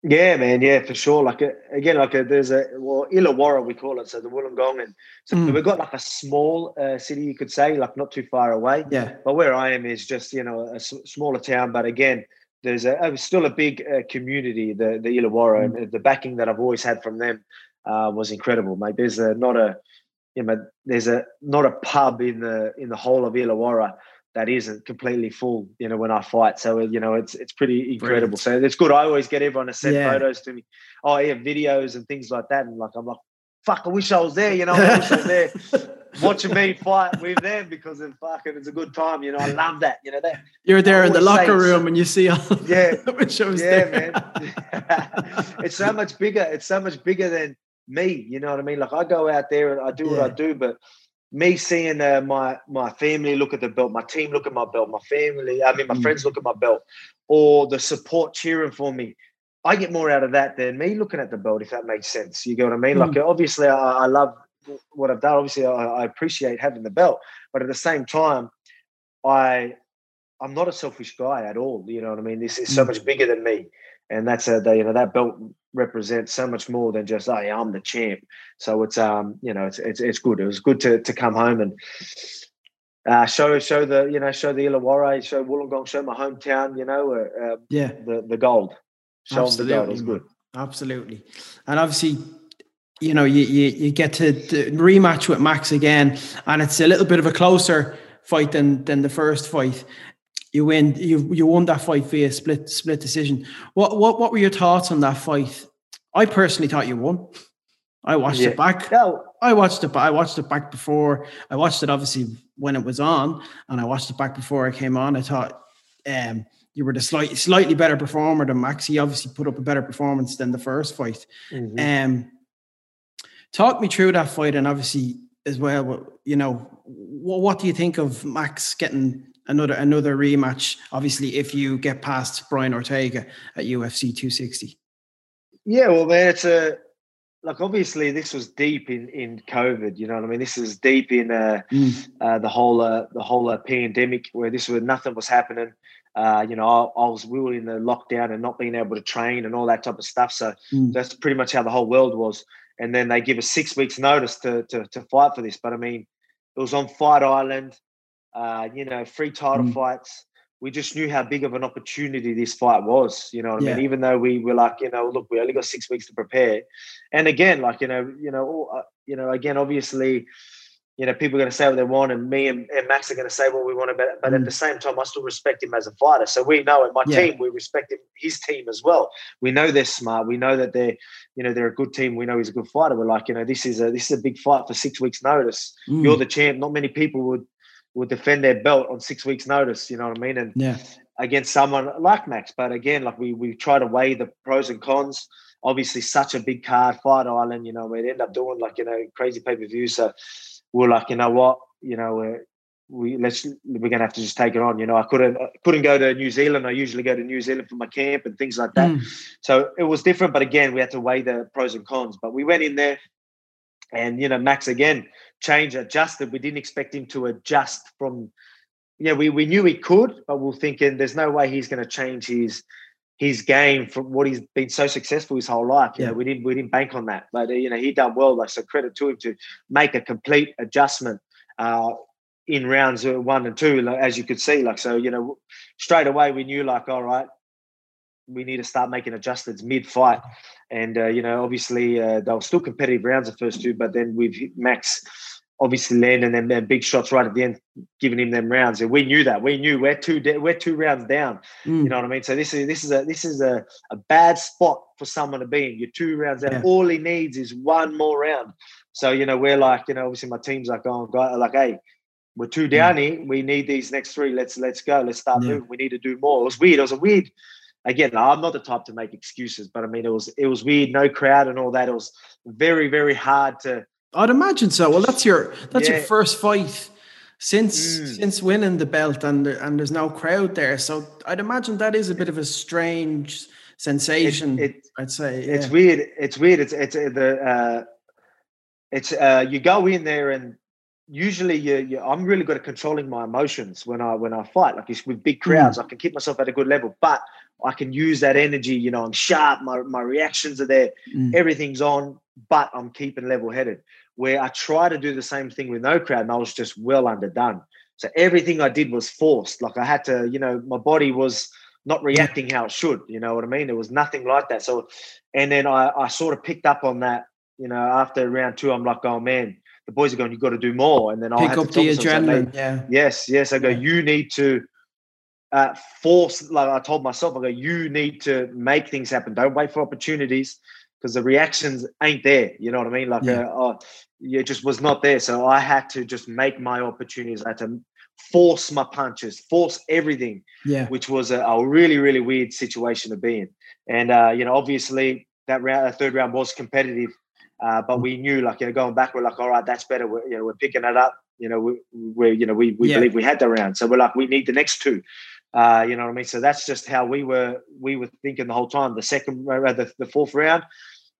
Yeah, man. Yeah, for sure. Like a, again, like a, there's a well, Illawarra we call it. So the Wollongong, and so mm. we've got like a small uh, city, you could say, like not too far away. Yeah. But where I am is just you know a s- smaller town. But again, there's a, a still a big uh, community, the the Illawarra, mm. and the backing that I've always had from them uh, was incredible, mate. There's a, not a you know, there's a not a pub in the in the whole of Illawarra that isn't completely full, you know, when I fight. So, you know, it's it's pretty incredible. Brilliant. So it's good. I always get everyone to send yeah. photos to me. Oh, yeah, videos and things like that. And like, I'm like, fuck, I wish I was there, you know, I wish I was there watching me fight with them because of fucking it's a good time, you know. I love that, you know. That you're there in the locker room and you see all yeah, yeah, there. man. it's so much bigger. It's so much bigger than me, you know what I mean? Like I go out there and I do yeah. what I do, but me seeing uh, my my family look at the belt, my team look at my belt, my family, I mean my mm. friends look at my belt, or the support cheering for me. I get more out of that than me looking at the belt, if that makes sense. You get what I mean? Mm. Like obviously, I, I, love what I've done. Obviously, I, I, appreciate having the belt, but at the same time, I I'm not a selfish guy at all. You know what I mean? This is so mm. much bigger than me, and that's a you know that belt represents so much more than just yeah, I'm the champ. So it's um you know it's it's, it's good. It was good to to come home and uh, show show the you know show the Illawarra, show Wollongong, show my hometown. You know uh, uh, yeah the the gold. Show Absolutely. them the gold. It was good. Absolutely, and obviously. You know, you, you, you get to rematch with Max again, and it's a little bit of a closer fight than than the first fight you win you you won that fight via split split decision. What what what were your thoughts on that fight? I personally thought you won. I watched yeah. it back. No. I watched it. I watched it back before. I watched it obviously when it was on, and I watched it back before I came on. I thought um, you were the slightly slightly better performer than Max. He obviously put up a better performance than the first fight. Mm-hmm. Um, talk me through that fight, and obviously as well. You know, what, what do you think of Max getting another another rematch. Obviously, if you get past Brian Ortega at UFC 260. Yeah, well, man, it's a like obviously this was deep in in COVID. You know what I mean? This is deep in uh, mm. uh, the whole uh, the whole uh, pandemic where this was nothing was happening. Uh, you know, I, I, was we were in the lockdown and not being able to train and all that type of stuff. So mm. that's pretty much how the whole world was. And then they give us six weeks notice to, to to fight for this. But I mean, it was on Fight Island uh, you know, free title mm. fights. We just knew how big of an opportunity this fight was. You know what yeah. I mean? Even though we were like, you know, look, we only got six weeks to prepare, and again, like you know, you know, uh, you know, again, obviously, you know, people are going to say what they want, and me and, and Max are going to say what we want about it. But mm. at the same time, I still respect him as a fighter. So we know, and my yeah. team, we respect him, his team as well. We know they're smart. We know that they're, you know, they're a good team. We know he's a good fighter. We're like, you know, this is a this is a big fight for six weeks' notice. Mm. You're the champ. Not many people would will defend their belt on six weeks' notice. You know what I mean? And yeah, against someone like Max. But again, like we we try to weigh the pros and cons. Obviously, such a big card, Fight Island. You know, we'd end up doing like you know crazy pay per view. So we're like, you know what, you know, we're, we let's we're gonna have to just take it on. You know, I couldn't I couldn't go to New Zealand. I usually go to New Zealand for my camp and things like that. Mm. So it was different. But again, we had to weigh the pros and cons. But we went in there, and you know, Max again change, adjusted. We didn't expect him to adjust from. Yeah, we, we knew he could, but we are thinking there's no way he's going to change his his game from what he's been so successful his whole life. You yeah. know, we didn't we didn't bank on that, but uh, you know he done well. Like so, credit to him to make a complete adjustment uh, in rounds one and two, like, as you could see. Like so, you know, straight away we knew like, all right, we need to start making adjustments mid fight. And uh, you know, obviously uh, they were still competitive rounds the first two, but then with Max obviously landing them, them big shots right at the end, giving him them rounds. And we knew that. We knew we're two de- we're two rounds down. Mm. You know what I mean? So this is this is a this is a, a bad spot for someone to be in. You're two rounds down. Yeah. All he needs is one more round. So you know we're like you know obviously my team's like going oh, like hey we're two down yeah. here. We need these next three. Let's let's go. Let's start yeah. moving. We need to do more. It was weird. It was a weird again, I'm not the type to make excuses, but I mean, it was it was weird, no crowd and all that. It was very very hard to. I'd imagine so. Well, that's your that's yeah. your first fight since mm. since winning the belt, and and there's no crowd there. So I'd imagine that is a bit of a strange sensation. It, it, I'd say yeah. it's weird. It's weird. It's it's uh, the uh, it's uh, you go in there and usually you, you, I'm really good at controlling my emotions when I when I fight. Like with big crowds, mm. I can keep myself at a good level, but I can use that energy. You know, I'm sharp. My my reactions are there. Mm. Everything's on, but I'm keeping level headed. Where I tried to do the same thing with no crowd, and I was just well underdone. So everything I did was forced. Like I had to, you know, my body was not reacting how it should. You know what I mean? There was nothing like that. So, and then I I sort of picked up on that. You know, after round two, I'm like, oh man, the boys are going, you've got to do more. And then I'll pick up the adrenaline. yeah. Yes, yes. I go, yeah. you need to uh, force, like I told myself, I go, you need to make things happen. Don't wait for opportunities because the reactions ain't there. You know what I mean? Like, yeah. Uh, oh, it just was not there. So I had to just make my opportunities. I had to force my punches, force everything. Yeah. Which was a, a really, really weird situation to be in. And, uh, you know, obviously that round, that third round was competitive. Uh, but mm. we knew, like, you know, going back, we're like, all right, that's better. We're, you know, we're picking it up. You know, we, we you know, we, we yeah. believe we had the round. So we're like, we need the next two. Uh, you know what I mean? So that's just how we were we were thinking the whole time. The second, uh, the, the fourth round,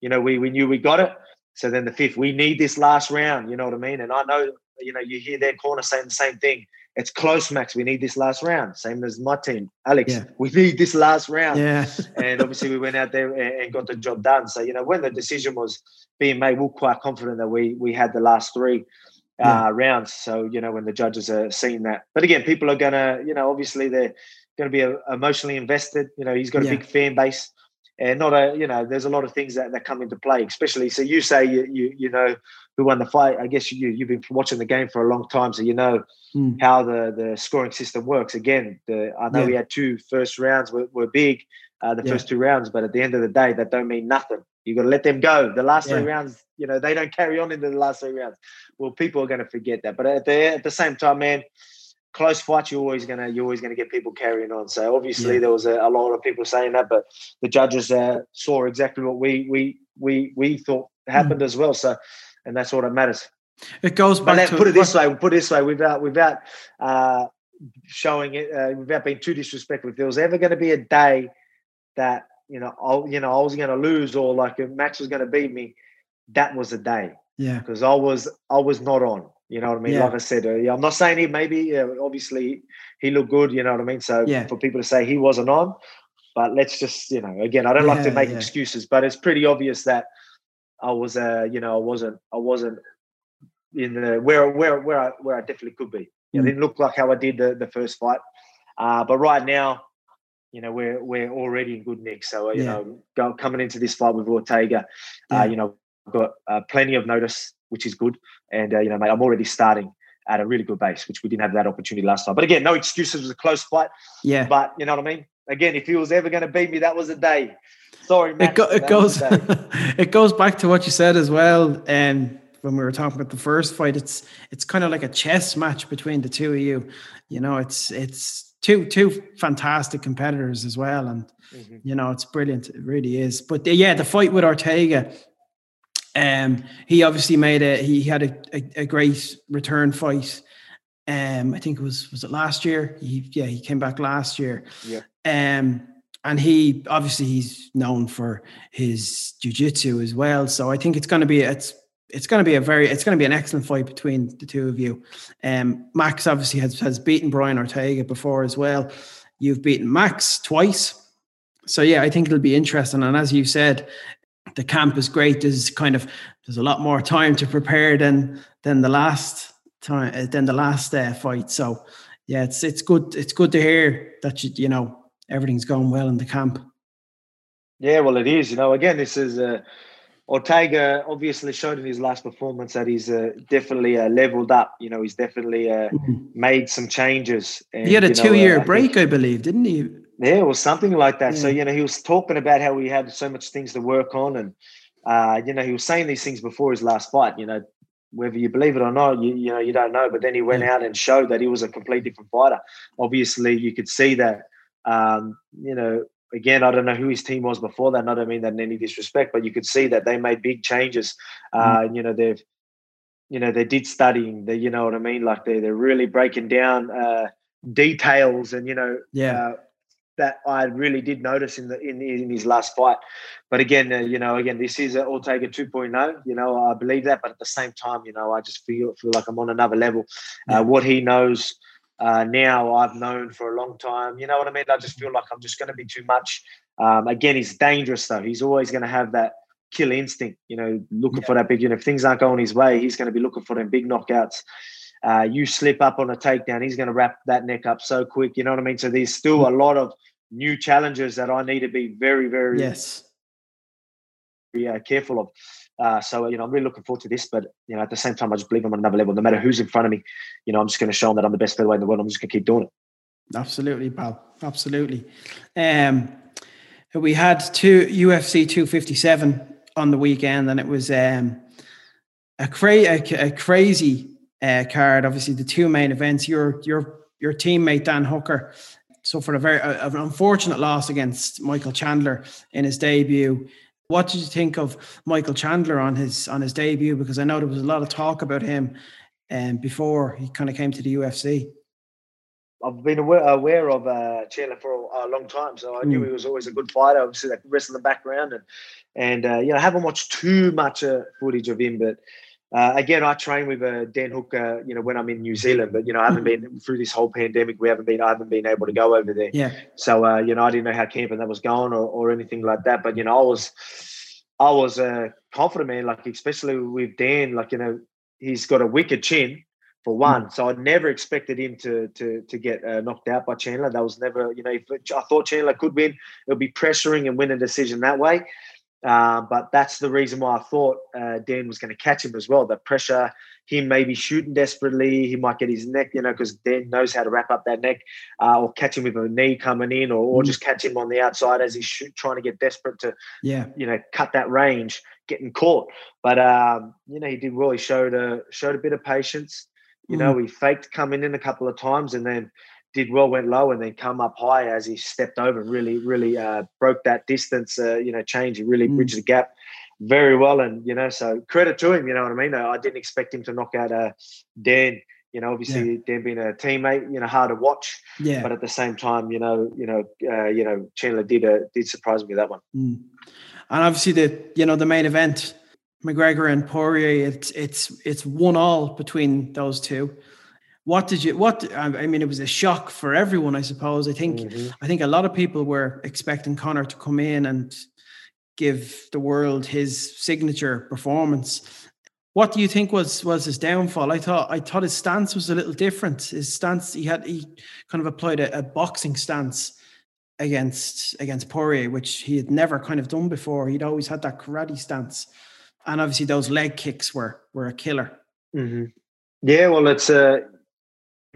you know, we we knew we got it. So then the fifth, we need this last round. You know what I mean? And I know, you know, you hear their corner saying the same thing. It's close, Max. We need this last round. Same as my team, Alex. Yeah. We need this last round. Yeah. and obviously, we went out there and got the job done. So you know, when the decision was being made, we are quite confident that we we had the last three yeah. uh, rounds. So you know when the judges are seeing that, but again, people are gonna, you know, obviously they're going to be uh, emotionally invested. You know, he's got a yeah. big fan base, and not a, you know, there's a lot of things that, that come into play. Especially, so you say you you you know who won the fight. I guess you you've been watching the game for a long time, so you know mm. how the the scoring system works. Again, the I know yeah. we had two first rounds were, were big. Uh, the yeah. first two rounds, but at the end of the day, that don't mean nothing. You got to let them go. The last three rounds, you know, they don't carry on into the last three rounds. Well, people are going to forget that. But at the at the same time, man, close fights, you're always gonna you're always gonna get people carrying on. So obviously, yeah. there was a, a, lot of people saying that, but the judges uh, saw exactly what we we we we thought happened mm. as well. So, and that's all that matters. It goes back. But to put it this way. Put it this way. Without without uh, showing it, uh, without being too disrespectful. If there was ever going to be a day that you know, I, you know, I was going to lose or like a match was going to beat me, that was the day. Yeah. Because I was I was not on. You know what I mean? Yeah. Like I said, uh, I'm not saying he maybe uh, obviously he looked good. You know what I mean? So yeah. for people to say he wasn't on, but let's just you know again, I don't yeah, like to make excuses, but it's pretty obvious that I was uh you know I wasn't I wasn't in the where where where I where I definitely could be. Mm. It didn't look like how I did the the first fight, uh, but right now you know we're we're already in good nick. So you yeah. know, go, coming into this fight with Ortega, uh, uh, you know, got uh, plenty of notice, which is good. And uh, you know, mate, I'm already starting at a really good base, which we didn't have that opportunity last time. But again, no excuses. It was a close fight. Yeah. But you know what I mean. Again, if he was ever going to beat me, that was a day. Sorry, Matt, it, go, it goes. it goes back to what you said as well. And um, when we were talking about the first fight, it's it's kind of like a chess match between the two of you. You know, it's it's two two fantastic competitors as well, and mm-hmm. you know it's brilliant. It really is. But the, yeah, the fight with Ortega, um, he obviously made a he had a, a, a great return fight. Um, I think it was was it last year? He yeah he came back last year. Yeah. Um, and he obviously he's known for his jujitsu as well. So I think it's going to be it's it's going to be a very it's going to be an excellent fight between the two of you. Um, Max obviously has has beaten Brian Ortega before as well. You've beaten Max twice, so yeah, I think it'll be interesting. And as you said, the camp is great. There's kind of there's a lot more time to prepare than than the last time uh, than the last uh, fight. So yeah, it's it's good it's good to hear that you you know everything's going well in the camp. Yeah, well, it is. You know, again, this is a Ortega obviously showed in his last performance that he's uh, definitely uh, leveled up. You know, he's definitely uh, mm-hmm. made some changes. And, he had a two-year uh, break, I, I, believe, didn't he? Yeah, was something like that. Yeah. So you know, he was talking about how he had so much things to work on, and uh, you know, he was saying these things before his last fight. You know, whether you believe it or not, you, you know, you don't know. But then he went out and showed that he was a complete different fighter. Obviously, you could see that. Um, you know, again, I don't know who his team was before that. And I don't mean that in any disrespect, but you could see that they made big changes. Mm. Uh, you know, they've, you know, they did studying. They, you know what I mean? Like they they're really breaking down uh, details, and you know, yeah. Uh, that I really did notice in the in, in his last fight. But again, uh, you know, again, this is an Ortega 2.0. You know, I believe that, but at the same time, you know, I just feel feel like I'm on another level. Uh, yeah. What he knows uh, now, I've known for a long time. You know what I mean? I just feel like I'm just going to be too much. Um, again, he's dangerous though. He's always going to have that kill instinct. You know, looking yeah. for that big. You know, if things aren't going his way, he's going to be looking for them big knockouts. Uh, you slip up on a takedown, he's going to wrap that neck up so quick. You know what I mean? So there's still a lot of new challenges that I need to be very, very yes, be uh, careful of. Uh, so you know, I'm really looking forward to this. But you know, at the same time, I just believe I'm on another level. No matter who's in front of me, you know, I'm just going to show them that I'm the best featherweight in the world. I'm just going to keep doing it. Absolutely, pal. Absolutely. Um, we had two UFC 257 on the weekend, and it was um, a, cra- a, a crazy uh, card. Obviously, the two main events. Your your your teammate Dan Hooker suffered a very a, an unfortunate loss against Michael Chandler in his debut. What did you think of Michael Chandler on his on his debut? Because I know there was a lot of talk about him um, before he kind of came to the UFC. I've been aware, aware of uh, Chandler for a, a, long time, so I knew mm. he was always a good fighter. Obviously, that rest in the background, and and uh, you know, I haven't watched too much uh, footage of him, but uh, again, I train with uh, Dan Hooker, you know, when I'm in New Zealand, but you know, I haven't mm-hmm. been through this whole pandemic. We haven't been, I haven't been able to go over there. Yeah. So, uh, you know, I didn't know how camping that was going or, or anything like that. But you know, I was, I was uh, confident, man. Like especially with Dan, like you know, he's got a wicked chin for one. Mm. So I never expected him to to to get uh, knocked out by Chandler. That was never, you know, if I thought Chandler could win, it would be pressuring and win a decision that way. Uh, but that's the reason why I thought uh, Dan was going to catch him as well. The pressure, he may be shooting desperately. He might get his neck, you know, because Dan knows how to wrap up that neck, uh, or catch him with a knee coming in, or, or mm. just catch him on the outside as he's shoot, trying to get desperate to, yeah, you know, cut that range, getting caught. But um, you know, he did well. He showed a showed a bit of patience. You mm. know, he faked coming in a couple of times, and then did well, went low, and then come up high as he stepped over, and really, really uh, broke that distance, uh, you know, change, he really mm. bridged the gap very well. And, you know, so credit to him, you know what I mean? I didn't expect him to knock out uh, Dan. You know, obviously yeah. Dan being a teammate, you know, hard to watch. Yeah. But at the same time, you know, you know, uh, you know, Chandler did uh, did surprise me that one. Mm. And obviously the you know the main event, McGregor and Poirier, it's it's it's one all between those two what did you what i mean it was a shock for everyone i suppose i think mm-hmm. i think a lot of people were expecting conor to come in and give the world his signature performance what do you think was was his downfall i thought i thought his stance was a little different his stance he had he kind of applied a, a boxing stance against against Poirier, which he had never kind of done before. He'd always had that karate stance, and obviously those leg kicks were were a killer. Mm-hmm. Yeah, well, it's uh,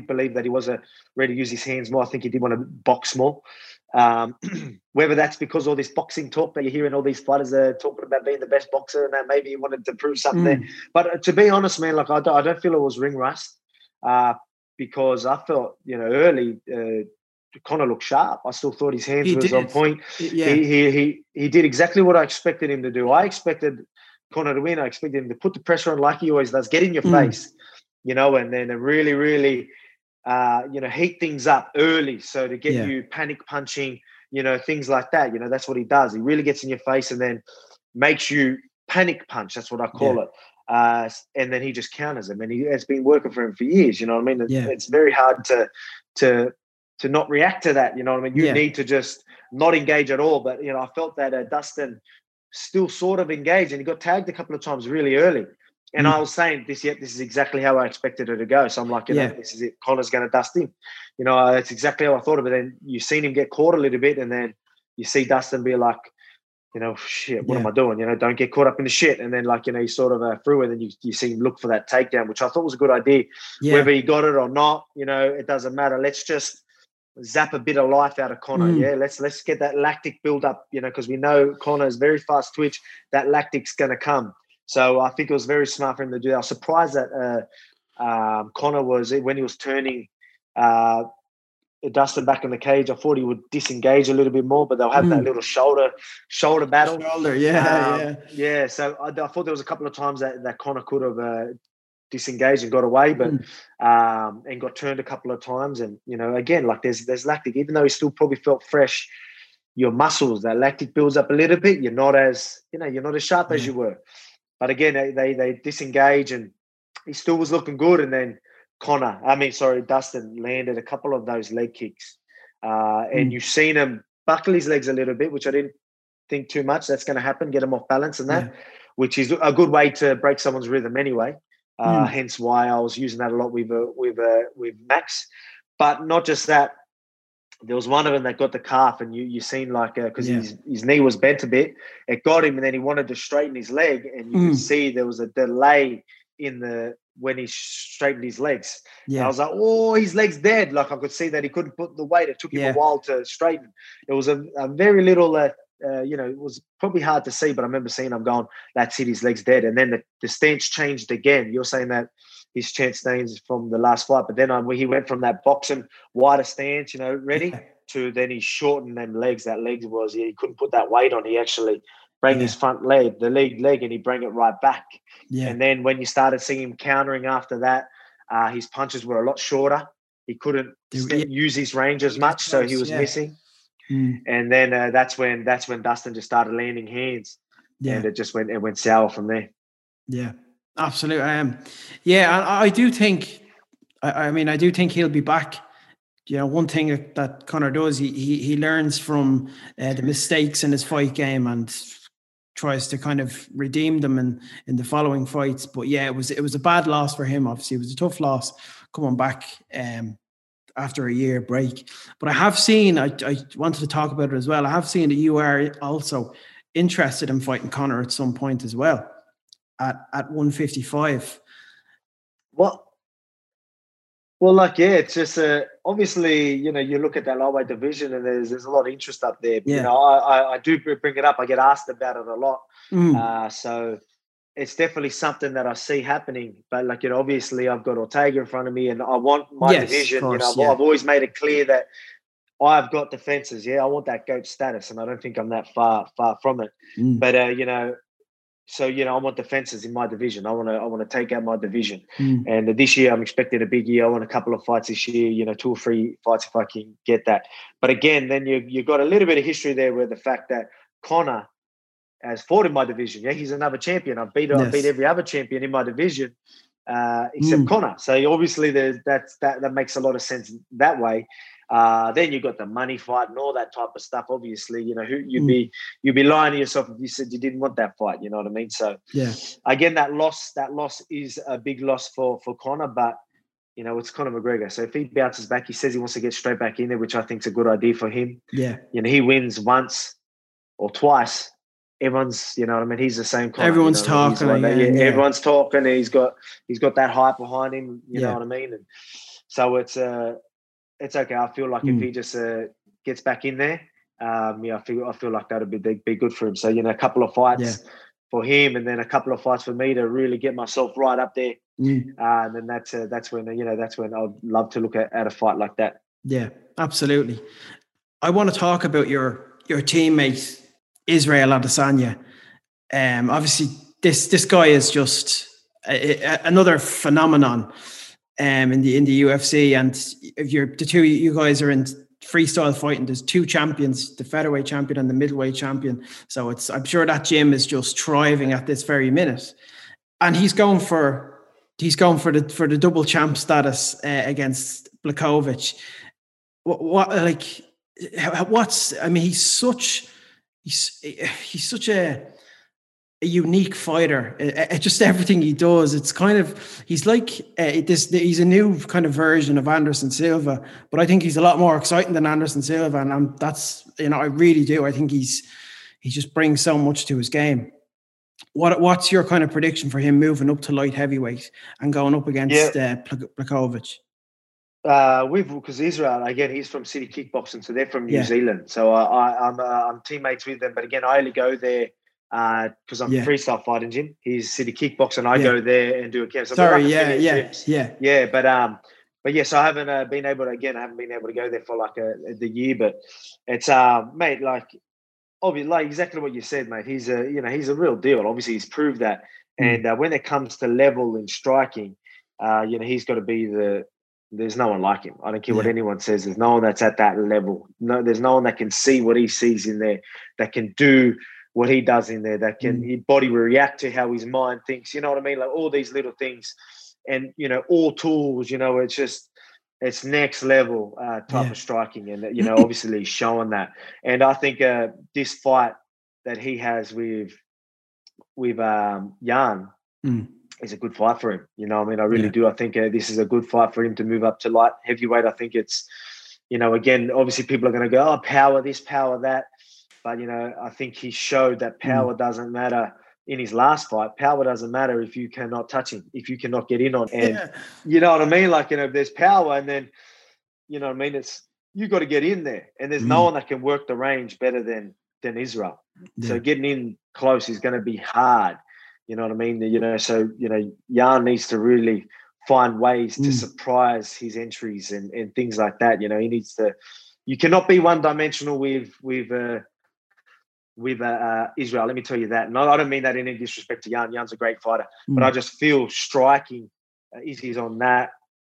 believe that he was a, ready to use his hands more. I think he did want to box more. Um, whether that's because all this boxing talk that you're hearing all these fighters are talking about being the best boxer and that maybe he wanted to prove something mm. there. But uh, to be honest, man, like I don't, I don't feel it was ring rust uh, because I felt, you know, early uh, Conor looked sharp. I still thought his hands he was did. on point. Yeah. He, he, he, he did exactly what I expected him to do. I expected Conor to win. I expected him to put the pressure on like he always does, get in your mm. face, you know, and then a really, really – uh, you know, heat things up early. So to get yeah. you panic punching, you know, things like that. You know, that's what he does. He really gets in your face and then makes you panic punch. That's what I call yeah. it. Uh, and then he just counters him, and he has been working for him for years. You know what I mean? It's, yeah. it's very hard to to to not react to that. You know what I mean? You yeah. need to just not engage at all. But you know, I felt that uh, Dustin still sort of engaged, and he got tagged a couple of times really early. And mm. I was saying this, yet this is exactly how I expected it to go. So I'm like, you yeah. know, this is it. Conor's going to dust him. You know, that's exactly how I thought of it. Then you've seen him get caught a little bit, and then you see Dustin be like, you know, shit, what yeah. am I doing? You know, don't get caught up in the shit. And then, like, you know, you sort of uh, through it, and you, you see him look for that takedown, which I thought was a good idea. Yeah. Whether he got it or not, you know, it doesn't matter. Let's just zap a bit of life out of Conor. Mm. Yeah, let's let's get that lactic build up, you know, because we know Conor is very fast twitch. That lactic's going to come. So I think it was very smart for him to do that. I was surprised that uh, um, Conor was when he was turning uh, Dustin back in the cage. I thought he would disengage a little bit more, but they'll have mm. that hmm. little shoulder shoulder battle. Shoulder, yeah, um, yeah, yeah. So I, I, thought there was a couple of times that that Conor could have uh, disengaged and got away, but mm. um, and got turned a couple of times. And you know, again, like there's there's lactic, even though he still probably felt fresh. Your muscles, that lactic builds up a little bit. You're not as you know, you're not as sharp as you were. But again, they, they they disengage, and he still was looking good. And then Conor, I mean, sorry, Dustin landed a couple of those leg kicks, uh, and mm. you've seen him buckle his legs a little bit, which I didn't think too much. That's going to happen, get him off balance, and that, yeah. which is a good way to break someone's rhythm anyway. Uh, mm. Hence why I was using that a lot with uh, with uh, with Max. But not just that. There was one of them that got the calf, and you you seen like because uh, yeah. his his knee was bent a bit, it got him, and then he wanted to straighten his leg, and you mm. could see there was a delay in the when he straightened his legs. Yeah. And I was like, oh, his leg's dead. Like I could see that he couldn't put the weight. It took him yeah. a while to straighten. It was a, a very little, uh, uh, you know, it was probably hard to see, but I remember seeing him going, that's it, his leg's dead. And then the, the stance changed again. You're saying that his chance stance from the last fight, but then he went from that boxing wider stance, you know, ready, yeah. to then he shortened them legs. That legs was, he couldn't put that weight on. He actually bring yeah. his front leg, the leg leg, and he bring it right back. Yeah. And then when you started seeing him countering after that, uh, his punches were a lot shorter. He couldn't use his range as much, so he was missing. Mm. And then uh, that's when that's when Dustin just started landing hands. Yeah. And it just went it went sour from there. Yeah, absolutely. Um, yeah, I, I do think. I, I mean, I do think he'll be back you know, one thing that Conor does, he he, he learns from uh, the mistakes in his fight game and tries to kind of redeem them in in the following fights. But yeah, it was it was a bad loss for him. Obviously, it was a tough loss coming back um, after a year break. But I have seen. I I wanted to talk about it as well. I have seen that you are also interested in fighting Conor at some point as well at at 155. What well, like yeah, it's just uh, obviously you know you look at that lightweight division and there's there's a lot of interest up there. Yeah. You know, I, I, I do bring it up. I get asked about it a lot. Mm. Uh, so it's definitely something that I see happening. But like you know, obviously I've got Ortega in front of me, and I want my yes, division. Course, you know, I've, yeah. I've always made it clear that I've got defenses. Yeah, I want that goat status, and I don't think I'm that far far from it. Mm. But uh, you know, so you know, I want defenses in my division. I want to I want to take out my division. Mm. And this year, I'm expecting a big year. I want a couple of fights this year. You know, two or three fights if I can get that. But again, then you you got a little bit of history there with the fact that Conor has fought in my division. Yeah, he's another champion. I've beat yes. I've beat every other champion in my division uh, except mm. Conor. So obviously, there's that's that that makes a lot of sense that way. Uh, then you've got the money fight and all that type of stuff. Obviously, you know, who you'd mm. be you'd be lying to yourself if you said you didn't want that fight. You know what I mean? So yeah, again, that loss that loss is a big loss for for Conor, but you know, it's Conor McGregor. So if he bounces back, he says he wants to get straight back in there, which I think is a good idea for him. Yeah, you know, he wins once or twice. Everyone's, you know, what I mean, he's the same. Conor, everyone's you know, talking. Like yeah, yeah, Everyone's talking. He's got he's got that hype behind him. You know what I mean? And so it's uh it's okay. I feel like mm. if he just uh, gets back in there, um, yeah, I feel I feel like that'd be be good for him. So you know, a couple of fights yeah. for him, and then a couple of fights for me to really get myself right up there. Mm. Uh, and then that's uh, that's when you know that's when I'd love to look at, at a fight like that. Yeah, absolutely. I want to talk about your your teammate Israel Adesanya. Um, obviously, this this guy is just a, a, another phenomenon um, in the in the UFC, and if you're the two you guys are in freestyle fighting, there's two champions, the featherweight champion and the middleweight champion. So it's I'm sure that gym is just thriving at this very minute, and he's going for he's going for the for the double champ status uh, against Blachowicz. What, what like what's I mean he's such he's he's such a a unique fighter. Uh, just everything he does, it's kind of he's like uh, this. He's a new kind of version of Anderson Silva, but I think he's a lot more exciting than Anderson Silva, and I'm, that's you know I really do. I think he's he just brings so much to his game. What what's your kind of prediction for him moving up to light heavyweight and going up against yeah. uh, Blachowicz? Uh, we've because Israel again, he's from City Kickboxing, so they're from New yeah. Zealand. So uh, I, I'm uh, I'm teammates with them, but again, I only go there because uh, I'm yeah. freestyle fighting gym. He's city kickboxing. And I yeah. go there and do a camp. So Sorry, yeah, yeah, yeah, yeah. But um, but yes, I haven't uh, been able to again. I haven't been able to go there for like a, a the year, but it's uh, mate, like obviously, like exactly what you said, mate. He's a you know he's a real deal. Obviously, he's proved that. Mm. And uh, when it comes to level and striking, uh, you know he's got to be the. There's no one like him. I don't care yeah. what anyone says. There's no one that's at that level. No, there's no one that can see what he sees in there, that can do what he does in there, that can mm. his body react to how his mind thinks. You know what I mean? Like all these little things and you know all tools. You know, it's just it's next level uh, type yeah. of striking, and you know obviously he's showing that. And I think uh, this fight that he has with with um, Jan mm. is a good fight for him. You know, I mean, I really yeah. do. I think uh, this is a good fight for him to move up to light heavyweight. I think it's, you know, again, obviously people are going to go, oh, power this, power that. But, you know, I think he showed that power mm. doesn't matter in his last fight, power doesn't matter if you cannot touch him, if you cannot get in on. And yeah. you know what I mean? Like, you know, there's power and then, you know what I mean? It's you got to get in there. And there's mm. no one that can work the range better than than Israel. Yeah. So getting in close is going to be hard. You know what I mean? You know, so you know, Jan needs to really find ways mm. to surprise his entries and, and things like that. You know, he needs to. You cannot be one dimensional with with uh, with uh, uh, Israel. Let me tell you that. No, I don't mean that in any disrespect to Jan. Jan's a great fighter, mm. but I just feel striking uh, is on that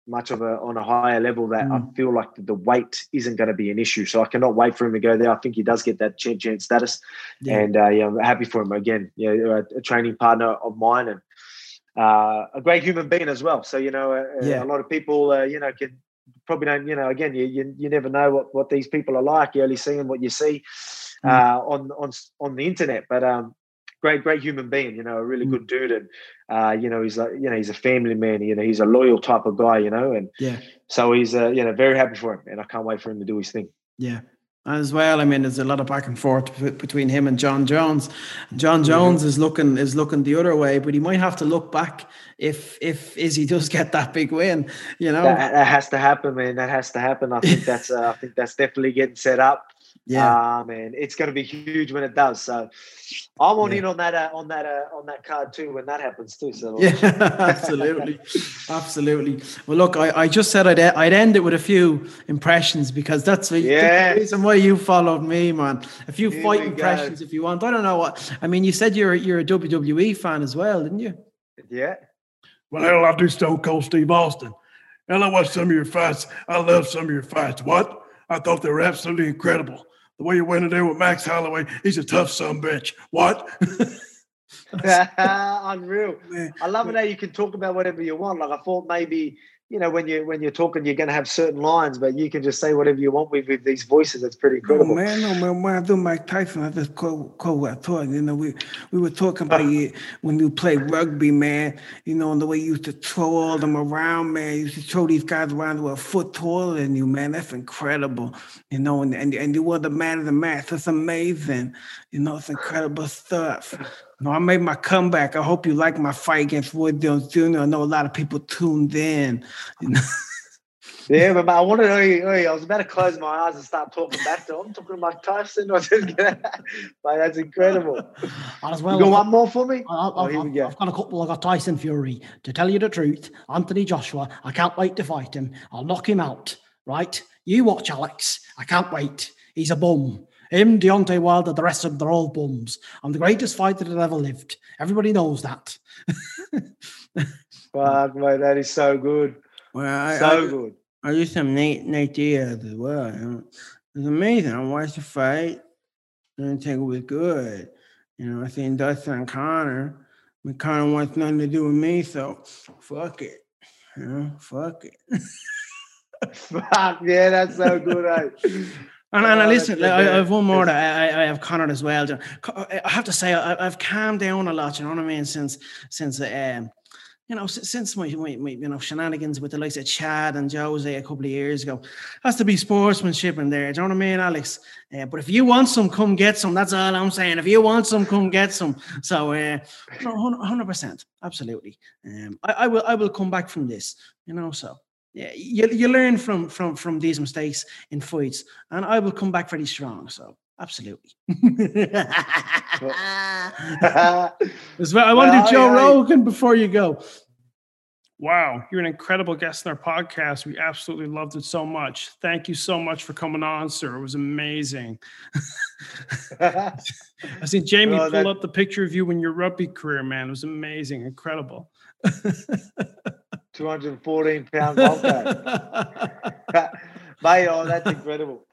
much of a on a higher level that mm. I feel like the weight isn't going to be an issue. So I cannot wait for him to go there. I think he does get that champion status, yeah. and uh, yeah, I'm happy for him again. Yeah, a, a training partner of mine and uh, a great human being as well. So you know, uh, uh yeah. a lot of people, uh, you know, can probably don't. You know, again, you, you you never know what what these people are like. You only see them what you see mm. Uh, on on on the internet, but um, great, great human being, you know, a really mm. good dude. And, uh, you know, he's like, you know, he's a family man, you know, he's a loyal type of guy, you know, and yeah. So he's, uh, you know, very happy for him. And I can't wait for him to do his thing. Yeah. As well, I mean, there's a lot of back and forth between him and Jon Jones. Jon mm-hmm. Jones mm-hmm. is looking is looking the other way, but he might have to look back if if Izzy does get that big win. You know, that, that has to happen, man. That has to happen. I think that's uh, I think that's definitely getting set up. Yeah, uh, man, it's going to be huge when it does. So I'm on yeah. in on that uh, on that uh, on that card too when that happens too. So yeah, absolutely, absolutely. Well, look, I, I just said I'd I'd end it with a few impressions because that's the, yeah. the reason why you followed me, man. A few Here fight impressions, go. if you want. I don't know what. I mean, you said you're you're a WWE fan as well, didn't you? Yeah. Well, hell, I do Stone Cold Steve Austin. Hell, I watched some of your fights. I love some of your fights. What? I thought they were absolutely incredible the way you went in there with Max Holloway, he's a tough son bitch. What? Unreal. I love it how you can talk about whatever you want. Like I thought maybe you know, when you when you're talking, you're going to have certain lines, but you can just say whatever you want with, with these voices. It's pretty incredible. No, man, no man. When I do Mike Tyson, I just quote, quote what I thought. You know, we we were talking about uh-huh. it when you play rugby, man. You know, and the way you used to throw all them around, man. You used to throw these guys around with a foot taller than you, man. That's incredible. You know, and and, and you were the man of the match. That's amazing. You know, it's incredible stuff. No, I made my comeback. I hope you like my fight against Roy Jones Jr. I know a lot of people tuned in. You know? yeah, but I wanted to, I was about to close my eyes and start talking back to him, talking to Mike Tyson. I just get like, that's incredible. And as well, you got one more for me? I, oh, here we go. I've got a couple. I got Tyson Fury. To tell you the truth, Anthony Joshua, I can't wait to fight him. I'll knock him out, right? You watch, Alex. I can't wait. He's a bum. Him, Deontay Wilder, the rest of them, they're all bums. I'm the greatest fighter that ever lived. Everybody knows that. Fuck, mate, that is so good. Well, I, so I, good. I used some Nate Nate Diaz as well. You know? It was amazing. I watched the fight. I didn't think it was good. You know, I seen Dustin and Conor. I mean, Conor wants nothing to do with me, so fuck it. You know, fuck it. fuck yeah, that's so good. Eh? And, and oh, listen, I, I, have one more. That I, I have Conor as well. I have to say, I, have calmed down a lot. You know what I mean? Since since um, you know, since my, my, my, you know shenanigans with the likes of Chad and Jose a couple of years ago, has to be sportsmanship in there. Do you know what I mean, Alex? Uh, but if you want some, come get some. That's all I'm saying. If you want some, come get some. So, uh, hundred percent, absolutely. Um, I, I will I will come back from this. You know, so you, you learn from from from these mistakes in fights, and I will come back very strong. So absolutely. As well, I want to do Joe Rogan before you go. Wow, you're an incredible guest in our podcast. We absolutely loved it so much. Thank you so much for coming on, sir. It was amazing. I see Jamie well, pull that... up the picture of you in your rugby career, man. It was amazing, incredible. 214 pound Mate, oh, that's incredible.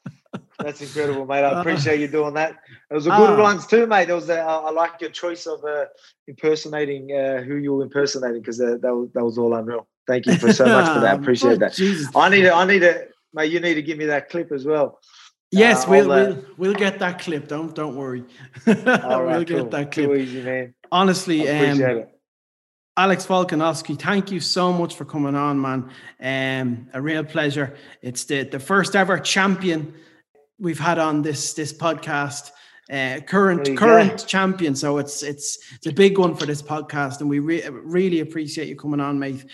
That's incredible, mate. I appreciate you doing that. It was a good uh, ones too, mate. It was a, I like your choice of uh, impersonating uh, who you were impersonating because that, that was that was all unreal. Thank you for so much for that. I appreciate that. Jesus. I need to, I need to, mate. You need to give me that clip as well. Yes, uh, we'll, we'll we'll get that clip. Don't don't worry. we'll get that clip. Too easy, man. Honestly, um, Alex Volkanovski, thank you so much for coming on, man. Um, a real pleasure. It's the, the first ever champion we've had on this this podcast. Uh, current current go. champion, so it's it's it's a big one for this podcast, and we re- really appreciate you coming on, mate.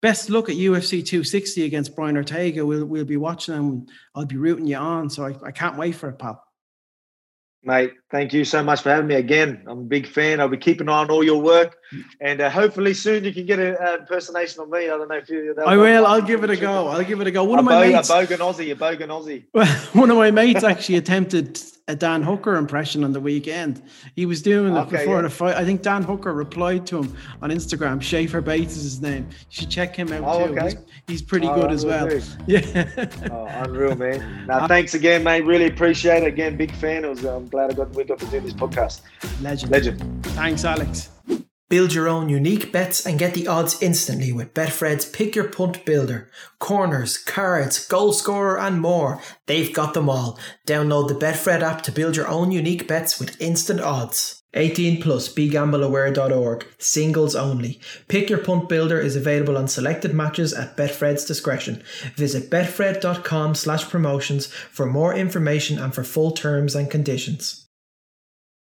Best look at UFC 260 against Brian Ortega. We'll we'll be watching and I'll be rooting you on. So I, I can't wait for it, pal. Mate, thank you so much for having me again. I'm a big fan. I'll be keeping an eye on all your work, and uh, hopefully soon you can get an impersonation of me. I don't know if you. I will. I'll give it a go. I'll give it a go. One a of my bo- mates, a bogan Aussie, a bogan Aussie. Well, one of my mates actually attempted a Dan Hooker impression on the weekend. He was doing it okay, before yeah. the fight. I think Dan Hooker replied to him on Instagram. Schaefer Bates is his name. You should check him out oh, too. Okay. He's, he's, pretty oh, good as well. Yeah. oh, unreal, man. Now, uh, thanks again, mate. Really appreciate it. Again, big fan. It was, I'm glad I got we got to do this podcast. Legend. Legend. Thanks, Alex. Build your own unique bets and get the odds instantly with Betfred's Pick Your Punt Builder. Corners, cards, goal scorer, and more. They've got them all. Download the Betfred app to build your own unique bets with instant odds. 18 plus begambleaware.org. Singles only. Pick Your Punt Builder is available on selected matches at Betfred's discretion. Visit betfred.com slash promotions for more information and for full terms and conditions.